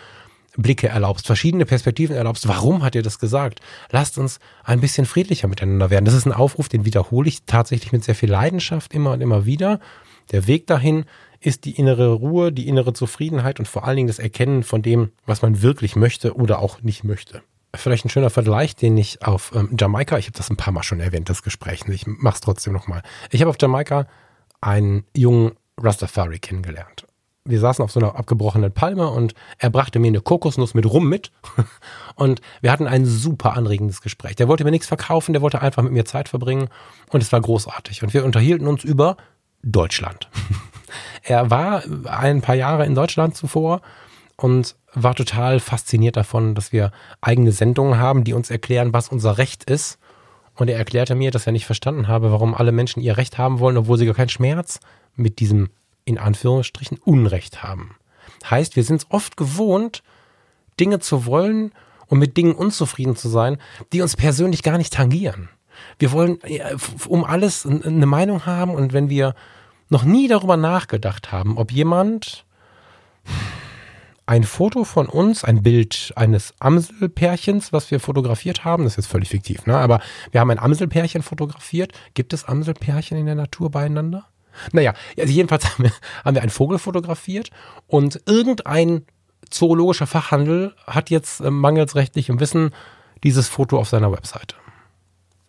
Blicke erlaubst, verschiedene Perspektiven erlaubst. Warum hat er das gesagt? Lasst uns ein bisschen friedlicher miteinander werden. Das ist ein Aufruf, den wiederhole ich tatsächlich mit sehr viel Leidenschaft immer und immer wieder. Der Weg dahin ist die innere Ruhe, die innere Zufriedenheit und vor allen Dingen das Erkennen von dem, was man wirklich möchte oder auch nicht möchte. Vielleicht ein schöner Vergleich, den ich auf ähm, Jamaika, ich habe das ein paar Mal schon erwähnt, das Gespräch, ich mache es trotzdem nochmal. Ich habe auf Jamaika einen jungen Rastafari kennengelernt. Wir saßen auf so einer abgebrochenen Palme und er brachte mir eine Kokosnuss mit Rum mit. Und wir hatten ein super anregendes Gespräch. Der wollte mir nichts verkaufen, der wollte einfach mit mir Zeit verbringen. Und es war großartig. Und wir unterhielten uns über Deutschland. Er war ein paar Jahre in Deutschland zuvor und war total fasziniert davon, dass wir eigene Sendungen haben, die uns erklären, was unser Recht ist. Und er erklärte mir, dass er nicht verstanden habe, warum alle Menschen ihr Recht haben wollen, obwohl sie gar keinen Schmerz mit diesem in Anführungsstrichen Unrecht haben. Heißt, wir sind es oft gewohnt, Dinge zu wollen und mit Dingen unzufrieden zu sein, die uns persönlich gar nicht tangieren. Wir wollen um alles eine Meinung haben und wenn wir noch nie darüber nachgedacht haben, ob jemand ein Foto von uns, ein Bild eines Amselpärchens, was wir fotografiert haben, das ist jetzt völlig fiktiv, ne? aber wir haben ein Amselpärchen fotografiert. Gibt es Amselpärchen in der Natur beieinander? Naja, also jedenfalls haben wir, haben wir einen Vogel fotografiert und irgendein zoologischer Fachhandel hat jetzt äh, mangels rechtlichem Wissen dieses Foto auf seiner Webseite.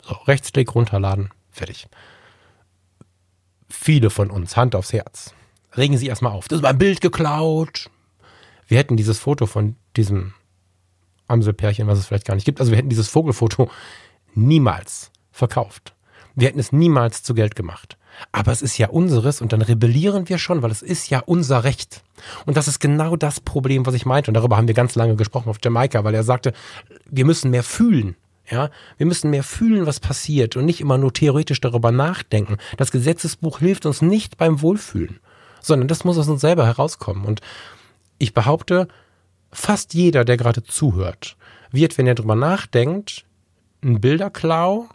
So, Rechtsklick runterladen, fertig. Viele von uns, Hand aufs Herz, regen sich erstmal auf. Das ist mein Bild geklaut. Wir hätten dieses Foto von diesem Amselpärchen, was es vielleicht gar nicht gibt, also wir hätten dieses Vogelfoto niemals verkauft. Wir hätten es niemals zu Geld gemacht. Aber es ist ja unseres und dann rebellieren wir schon, weil es ist ja unser Recht. Und das ist genau das Problem, was ich meinte. Und darüber haben wir ganz lange gesprochen auf Jamaika, weil er sagte, wir müssen mehr fühlen. Ja, wir müssen mehr fühlen, was passiert und nicht immer nur theoretisch darüber nachdenken. Das Gesetzesbuch hilft uns nicht beim Wohlfühlen, sondern das muss aus uns selber herauskommen. Und ich behaupte, fast jeder, der gerade zuhört, wird, wenn er darüber nachdenkt, ein Bilderklau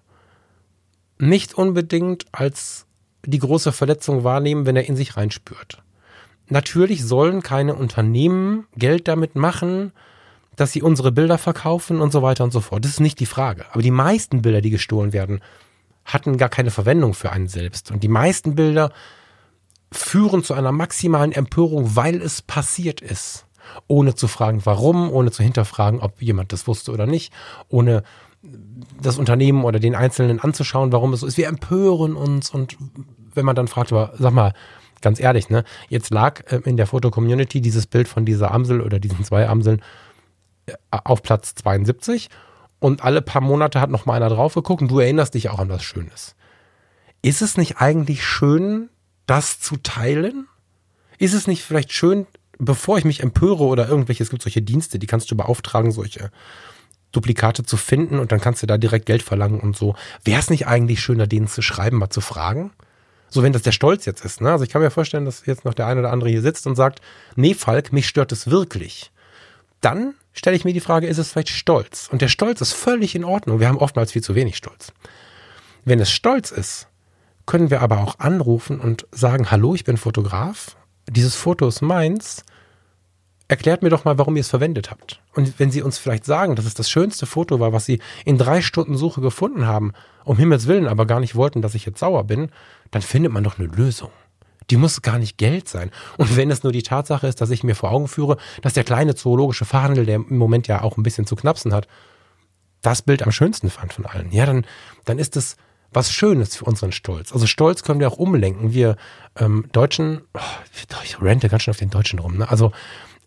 nicht unbedingt als die große Verletzung wahrnehmen, wenn er in sich reinspürt. Natürlich sollen keine Unternehmen Geld damit machen, dass sie unsere Bilder verkaufen und so weiter und so fort. Das ist nicht die Frage. Aber die meisten Bilder, die gestohlen werden, hatten gar keine Verwendung für einen selbst. Und die meisten Bilder führen zu einer maximalen Empörung, weil es passiert ist. Ohne zu fragen, warum, ohne zu hinterfragen, ob jemand das wusste oder nicht, ohne das Unternehmen oder den Einzelnen anzuschauen, warum es so ist. Wir empören uns und wenn man dann fragt, aber sag mal, ganz ehrlich, ne, jetzt lag äh, in der Foto-Community dieses Bild von dieser Amsel oder diesen zwei Amseln äh, auf Platz 72 und alle paar Monate hat noch mal einer drauf geguckt und du erinnerst dich auch an was Schönes. Ist es nicht eigentlich schön, das zu teilen? Ist es nicht vielleicht schön, bevor ich mich empöre oder irgendwelche, es gibt solche Dienste, die kannst du beauftragen, solche Duplikate zu finden und dann kannst du da direkt Geld verlangen und so. Wäre es nicht eigentlich schöner, denen zu schreiben, mal zu fragen? So, wenn das der Stolz jetzt ist, ne? Also ich kann mir vorstellen, dass jetzt noch der eine oder andere hier sitzt und sagt, nee, Falk, mich stört es wirklich. Dann stelle ich mir die Frage, ist es vielleicht Stolz? Und der Stolz ist völlig in Ordnung. Wir haben oftmals viel zu wenig Stolz. Wenn es Stolz ist, können wir aber auch anrufen und sagen, hallo, ich bin Fotograf. Dieses Foto ist meins. Erklärt mir doch mal, warum ihr es verwendet habt. Und wenn Sie uns vielleicht sagen, dass es das schönste Foto war, was Sie in drei Stunden Suche gefunden haben, um Himmels Willen aber gar nicht wollten, dass ich jetzt sauer bin, dann findet man doch eine Lösung. Die muss gar nicht Geld sein. Und wenn es nur die Tatsache ist, dass ich mir vor Augen führe, dass der kleine zoologische Fachhandel, der im Moment ja auch ein bisschen zu knapsen hat, das Bild am schönsten fand von allen, ja, dann, dann ist es was Schönes für unseren Stolz. Also Stolz können wir auch umlenken. Wir ähm, Deutschen, oh, ich rente ganz schön auf den Deutschen rum. Ne? Also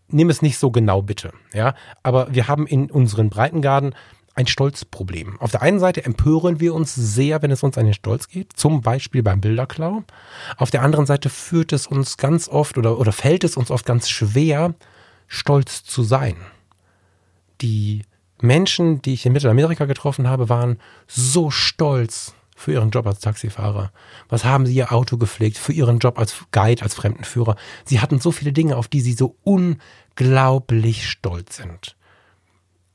nimm es nicht so genau bitte. Ja, aber wir haben in unseren Breitengarten ein Stolzproblem. Auf der einen Seite empören wir uns sehr, wenn es uns an den Stolz geht, zum Beispiel beim Bilderklau. Auf der anderen Seite führt es uns ganz oft oder, oder fällt es uns oft ganz schwer, stolz zu sein. Die Menschen, die ich in Mittelamerika getroffen habe, waren so stolz für ihren Job als Taxifahrer? Was haben sie ihr Auto gepflegt für ihren Job als Guide, als Fremdenführer? Sie hatten so viele Dinge, auf die sie so unglaublich stolz sind.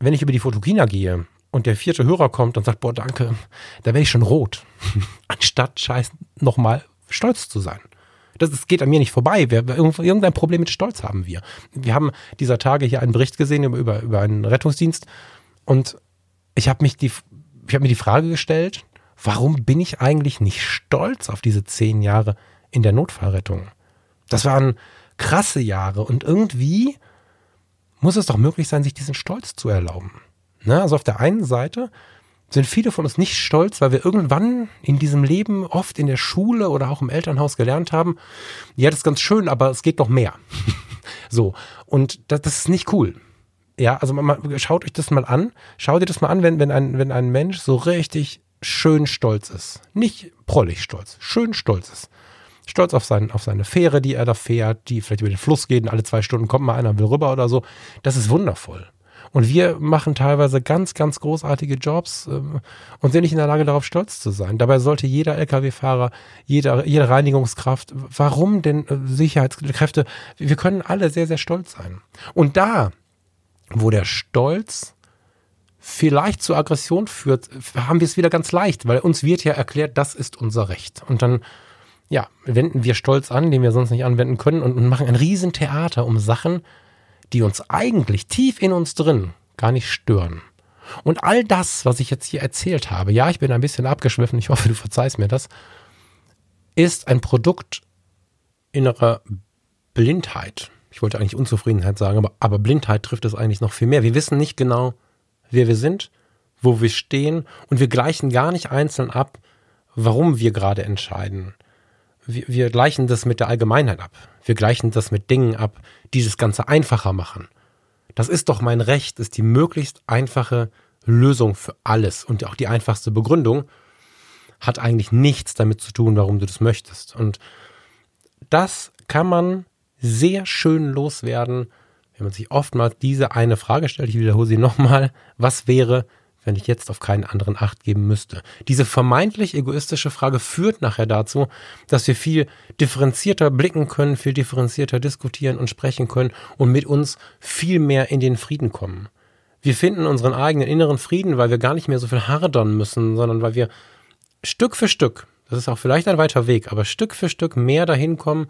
Wenn ich über die Fotokina gehe und der vierte Hörer kommt und sagt, boah, danke, da wäre ich schon rot. Anstatt scheiß nochmal stolz zu sein. Das, das geht an mir nicht vorbei. Wir, irgendein Problem mit Stolz haben wir. Wir haben dieser Tage hier einen Bericht gesehen über, über, über einen Rettungsdienst und ich habe mich die, ich habe mir die Frage gestellt, warum bin ich eigentlich nicht stolz auf diese zehn Jahre in der Notfallrettung? Das waren krasse Jahre und irgendwie muss es doch möglich sein, sich diesen Stolz zu erlauben. Ne? Also auf der einen Seite sind viele von uns nicht stolz, weil wir irgendwann in diesem Leben oft in der Schule oder auch im Elternhaus gelernt haben, ja, das ist ganz schön, aber es geht noch mehr. so. Und das, das, ist nicht cool. Ja, also man, man, schaut euch das mal an. Schaut dir das mal an, wenn, wenn, ein, wenn ein Mensch so richtig schön stolz ist. Nicht prollig stolz, schön stolz ist. Stolz auf, sein, auf seine Fähre, die er da fährt, die vielleicht über den Fluss geht und alle zwei Stunden kommt mal einer, will rüber oder so. Das ist wundervoll. Und wir machen teilweise ganz, ganz großartige Jobs ähm, und sind nicht in der Lage, darauf stolz zu sein. Dabei sollte jeder Lkw-Fahrer, jede, jede Reinigungskraft, warum denn äh, Sicherheitskräfte, wir können alle sehr, sehr stolz sein. Und da, wo der Stolz vielleicht zur Aggression führt, haben wir es wieder ganz leicht, weil uns wird ja erklärt, das ist unser Recht. Und dann, ja, wenden wir Stolz an, den wir sonst nicht anwenden können und, machen ein Riesentheater um Sachen, die uns eigentlich tief in uns drin gar nicht stören. Und all das, was ich jetzt hier erzählt habe, ja, ich bin ein bisschen abgeschwiffen, ich hoffe, du verzeihst mir das, ist ein Produkt innerer Blindheit. Ich wollte eigentlich Unzufriedenheit sagen, aber, aber Blindheit trifft es eigentlich noch viel mehr. Wir wissen nicht genau, wer wir sind, wo wir stehen und wir gleichen gar nicht einzeln ab, warum wir gerade entscheiden. Wir, wir gleichen das mit der Allgemeinheit ab. Wir gleichen das mit Dingen ab, die das Ganze einfacher machen. Das ist doch mein Recht, ist die möglichst einfache Lösung für alles und auch die einfachste Begründung hat eigentlich nichts damit zu tun, warum du das möchtest. Und das kann man sehr schön loswerden, wenn man sich oftmals diese eine Frage stellt, ich wiederhole sie nochmal, was wäre, wenn ich jetzt auf keinen anderen Acht geben müsste? Diese vermeintlich egoistische Frage führt nachher dazu, dass wir viel differenzierter blicken können, viel differenzierter diskutieren und sprechen können und mit uns viel mehr in den Frieden kommen. Wir finden unseren eigenen inneren Frieden, weil wir gar nicht mehr so viel hardern müssen, sondern weil wir Stück für Stück das ist auch vielleicht ein weiter Weg, aber Stück für Stück mehr dahin kommen,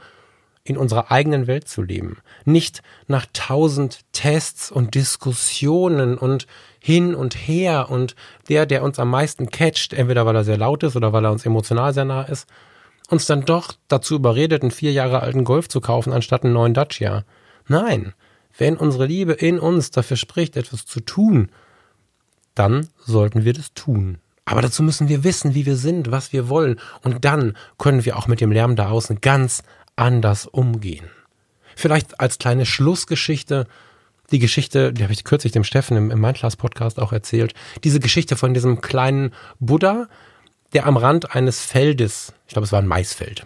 in unserer eigenen Welt zu leben. Nicht nach tausend Tests und Diskussionen und hin und her und der, der uns am meisten catcht, entweder weil er sehr laut ist oder weil er uns emotional sehr nah ist, uns dann doch dazu überredet, einen vier Jahre alten Golf zu kaufen, anstatt einen neuen Dacia. Nein, wenn unsere Liebe in uns dafür spricht, etwas zu tun, dann sollten wir das tun. Aber dazu müssen wir wissen, wie wir sind, was wir wollen. Und dann können wir auch mit dem Lärm da außen ganz anders umgehen. Vielleicht als kleine Schlussgeschichte die Geschichte, die habe ich kürzlich dem Steffen im, im Mindclass-Podcast auch erzählt, diese Geschichte von diesem kleinen Buddha, der am Rand eines Feldes, ich glaube, es war ein Maisfeld,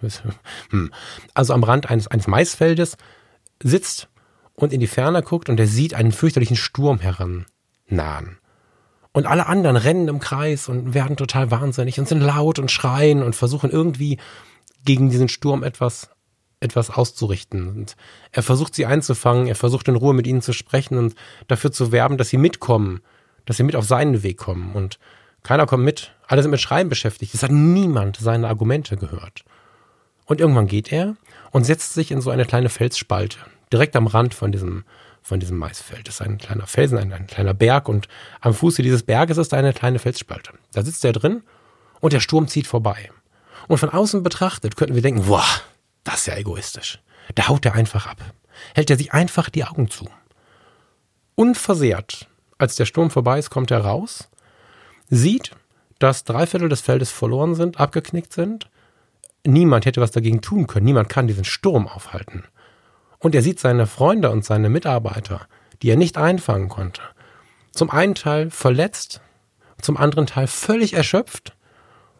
hm, also am Rand eines, eines Maisfeldes sitzt und in die Ferne guckt und er sieht einen fürchterlichen Sturm herannahen. Und alle anderen rennen im Kreis und werden total wahnsinnig und sind laut und schreien und versuchen irgendwie gegen diesen Sturm etwas, etwas auszurichten. Und er versucht sie einzufangen, er versucht in Ruhe mit ihnen zu sprechen und dafür zu werben, dass sie mitkommen, dass sie mit auf seinen Weg kommen. Und keiner kommt mit. Alle sind mit Schreiben beschäftigt. Es hat niemand seine Argumente gehört. Und irgendwann geht er und setzt sich in so eine kleine Felsspalte, direkt am Rand von diesem, von diesem Maisfeld. Das ist ein kleiner Felsen, ein, ein kleiner Berg und am Fuße dieses Berges ist eine kleine Felsspalte. Da sitzt er drin und der Sturm zieht vorbei. Und von außen betrachtet könnten wir denken, boah, das ist ja egoistisch. Da haut er einfach ab. Hält er sich einfach die Augen zu. Unversehrt, als der Sturm vorbei ist, kommt er raus, sieht, dass drei Viertel des Feldes verloren sind, abgeknickt sind. Niemand hätte was dagegen tun können. Niemand kann diesen Sturm aufhalten. Und er sieht seine Freunde und seine Mitarbeiter, die er nicht einfangen konnte. Zum einen Teil verletzt, zum anderen Teil völlig erschöpft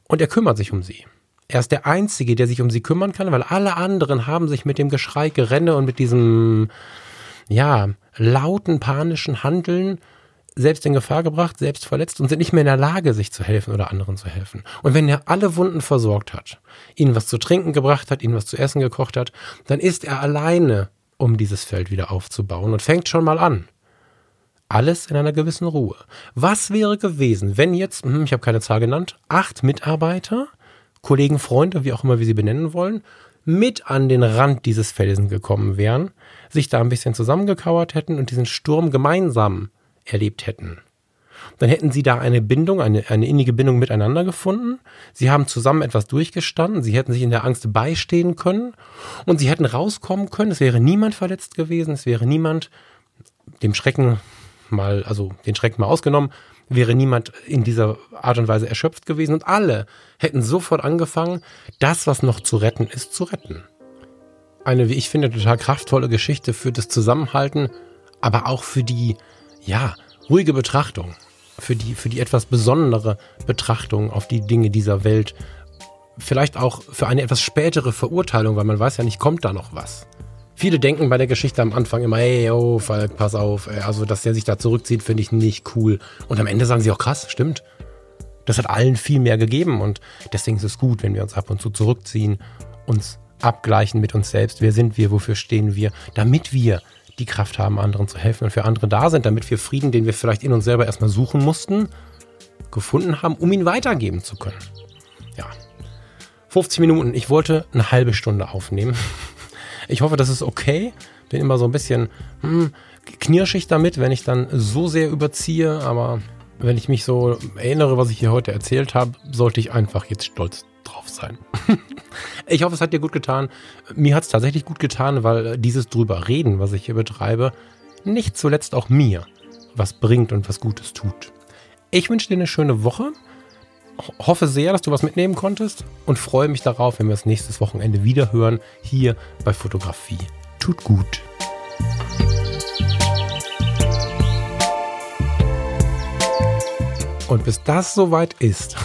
und er kümmert sich um sie. Er ist der Einzige, der sich um sie kümmern kann, weil alle anderen haben sich mit dem Geschrei, Gerenne und mit diesem, ja, lauten, panischen Handeln selbst in Gefahr gebracht, selbst verletzt und sind nicht mehr in der Lage, sich zu helfen oder anderen zu helfen. Und wenn er alle Wunden versorgt hat, ihnen was zu trinken gebracht hat, ihnen was zu essen gekocht hat, dann ist er alleine, um dieses Feld wieder aufzubauen und fängt schon mal an. Alles in einer gewissen Ruhe. Was wäre gewesen, wenn jetzt, hm, ich habe keine Zahl genannt, acht Mitarbeiter Kollegen, Freunde, wie auch immer wir sie benennen wollen, mit an den Rand dieses Felsen gekommen wären, sich da ein bisschen zusammengekauert hätten und diesen Sturm gemeinsam erlebt hätten. Dann hätten sie da eine Bindung, eine, eine innige Bindung miteinander gefunden. Sie haben zusammen etwas durchgestanden. Sie hätten sich in der Angst beistehen können und sie hätten rauskommen können. Es wäre niemand verletzt gewesen. Es wäre niemand dem Schrecken mal, also den Schrecken mal ausgenommen, wäre niemand in dieser Art und Weise erschöpft gewesen und alle hätten sofort angefangen, das, was noch zu retten ist, zu retten. Eine, wie ich finde, total kraftvolle Geschichte für das Zusammenhalten, aber auch für die, ja, ruhige Betrachtung, für die, für die etwas besondere Betrachtung auf die Dinge dieser Welt. Vielleicht auch für eine etwas spätere Verurteilung, weil man weiß ja nicht, kommt da noch was. Viele denken bei der Geschichte am Anfang immer, ey, oh, Falk, pass auf. Also, dass der sich da zurückzieht, finde ich nicht cool. Und am Ende sagen sie auch, krass, stimmt. Das hat allen viel mehr gegeben und deswegen ist es gut, wenn wir uns ab und zu zurückziehen, uns abgleichen mit uns selbst. Wer sind wir? Wofür stehen wir? Damit wir die Kraft haben, anderen zu helfen und für andere da sind, damit wir Frieden, den wir vielleicht in uns selber erstmal suchen mussten, gefunden haben, um ihn weitergeben zu können. Ja. 50 Minuten. Ich wollte eine halbe Stunde aufnehmen. Ich hoffe, das ist okay. Bin immer so ein bisschen hm, knirschig damit, wenn ich dann so sehr überziehe. Aber wenn ich mich so erinnere, was ich hier heute erzählt habe, sollte ich einfach jetzt stolz drauf sein. ich hoffe, es hat dir gut getan. Mir hat es tatsächlich gut getan, weil dieses drüber reden, was ich hier betreibe, nicht zuletzt auch mir was bringt und was Gutes tut. Ich wünsche dir eine schöne Woche hoffe sehr, dass du was mitnehmen konntest und freue mich darauf, wenn wir es nächstes Wochenende wieder hören, hier bei Fotografie. Tut gut. Und bis das soweit ist,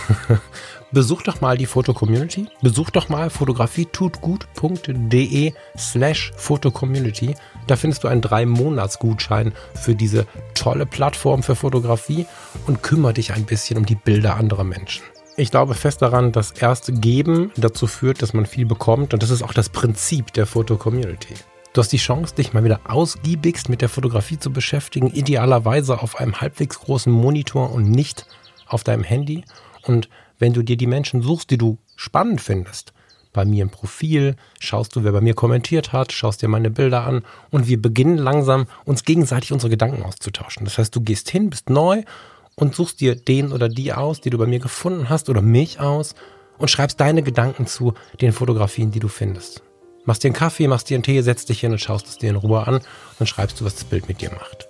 besuch doch mal die Foto-Community. Besuch doch mal fotografietutgut.de slash Foto-Community. Da findest du einen drei Monats Gutschein für diese tolle Plattform für Fotografie und kümmere dich ein bisschen um die Bilder anderer Menschen. Ich glaube fest daran, dass erst Geben dazu führt, dass man viel bekommt und das ist auch das Prinzip der Foto-Community. Du hast die Chance, dich mal wieder ausgiebigst mit der Fotografie zu beschäftigen, idealerweise auf einem halbwegs großen Monitor und nicht auf deinem Handy Und wenn du dir die Menschen suchst, die du spannend findest, bei mir im Profil, schaust du, wer bei mir kommentiert hat, schaust dir meine Bilder an und wir beginnen langsam uns gegenseitig unsere Gedanken auszutauschen. Das heißt, du gehst hin, bist neu und suchst dir den oder die aus, die du bei mir gefunden hast oder mich aus und schreibst deine Gedanken zu den Fotografien, die du findest. Machst dir einen Kaffee, machst dir einen Tee, setzt dich hin und schaust es dir in Ruhe an und schreibst du, was das Bild mit dir macht.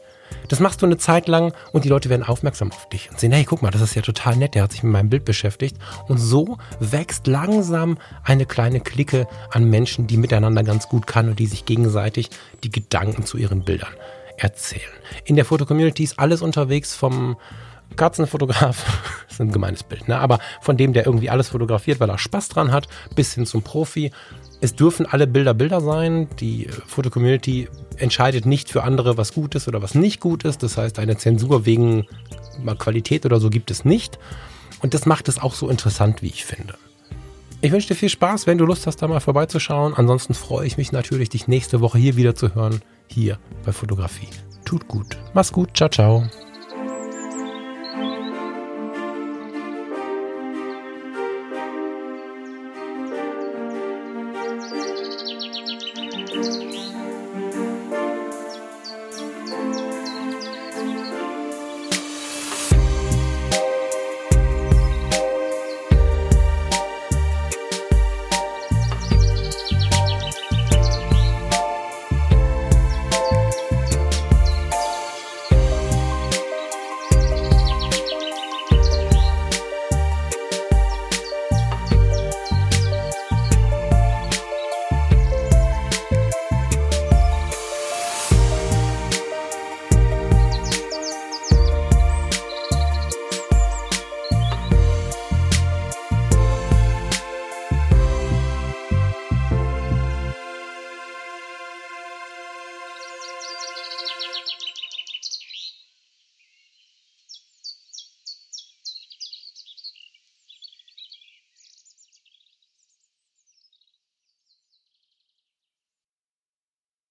Das machst du eine Zeit lang und die Leute werden aufmerksam auf dich und sehen, hey, guck mal, das ist ja total nett, der hat sich mit meinem Bild beschäftigt. Und so wächst langsam eine kleine Clique an Menschen, die miteinander ganz gut kann und die sich gegenseitig die Gedanken zu ihren Bildern erzählen. In der Fotocommunity ist alles unterwegs vom Katzenfotograf, das ist ein gemeines Bild, ne? aber von dem, der irgendwie alles fotografiert, weil er Spaß dran hat, bis hin zum Profi. Es dürfen alle Bilder Bilder sein. Die Fotocommunity entscheidet nicht für andere, was gut ist oder was nicht gut ist. Das heißt, eine Zensur wegen Qualität oder so gibt es nicht. Und das macht es auch so interessant, wie ich finde. Ich wünsche dir viel Spaß, wenn du Lust hast, da mal vorbeizuschauen. Ansonsten freue ich mich natürlich, dich nächste Woche hier wieder zu hören, hier bei Fotografie. Tut gut. Mach's gut. Ciao, ciao.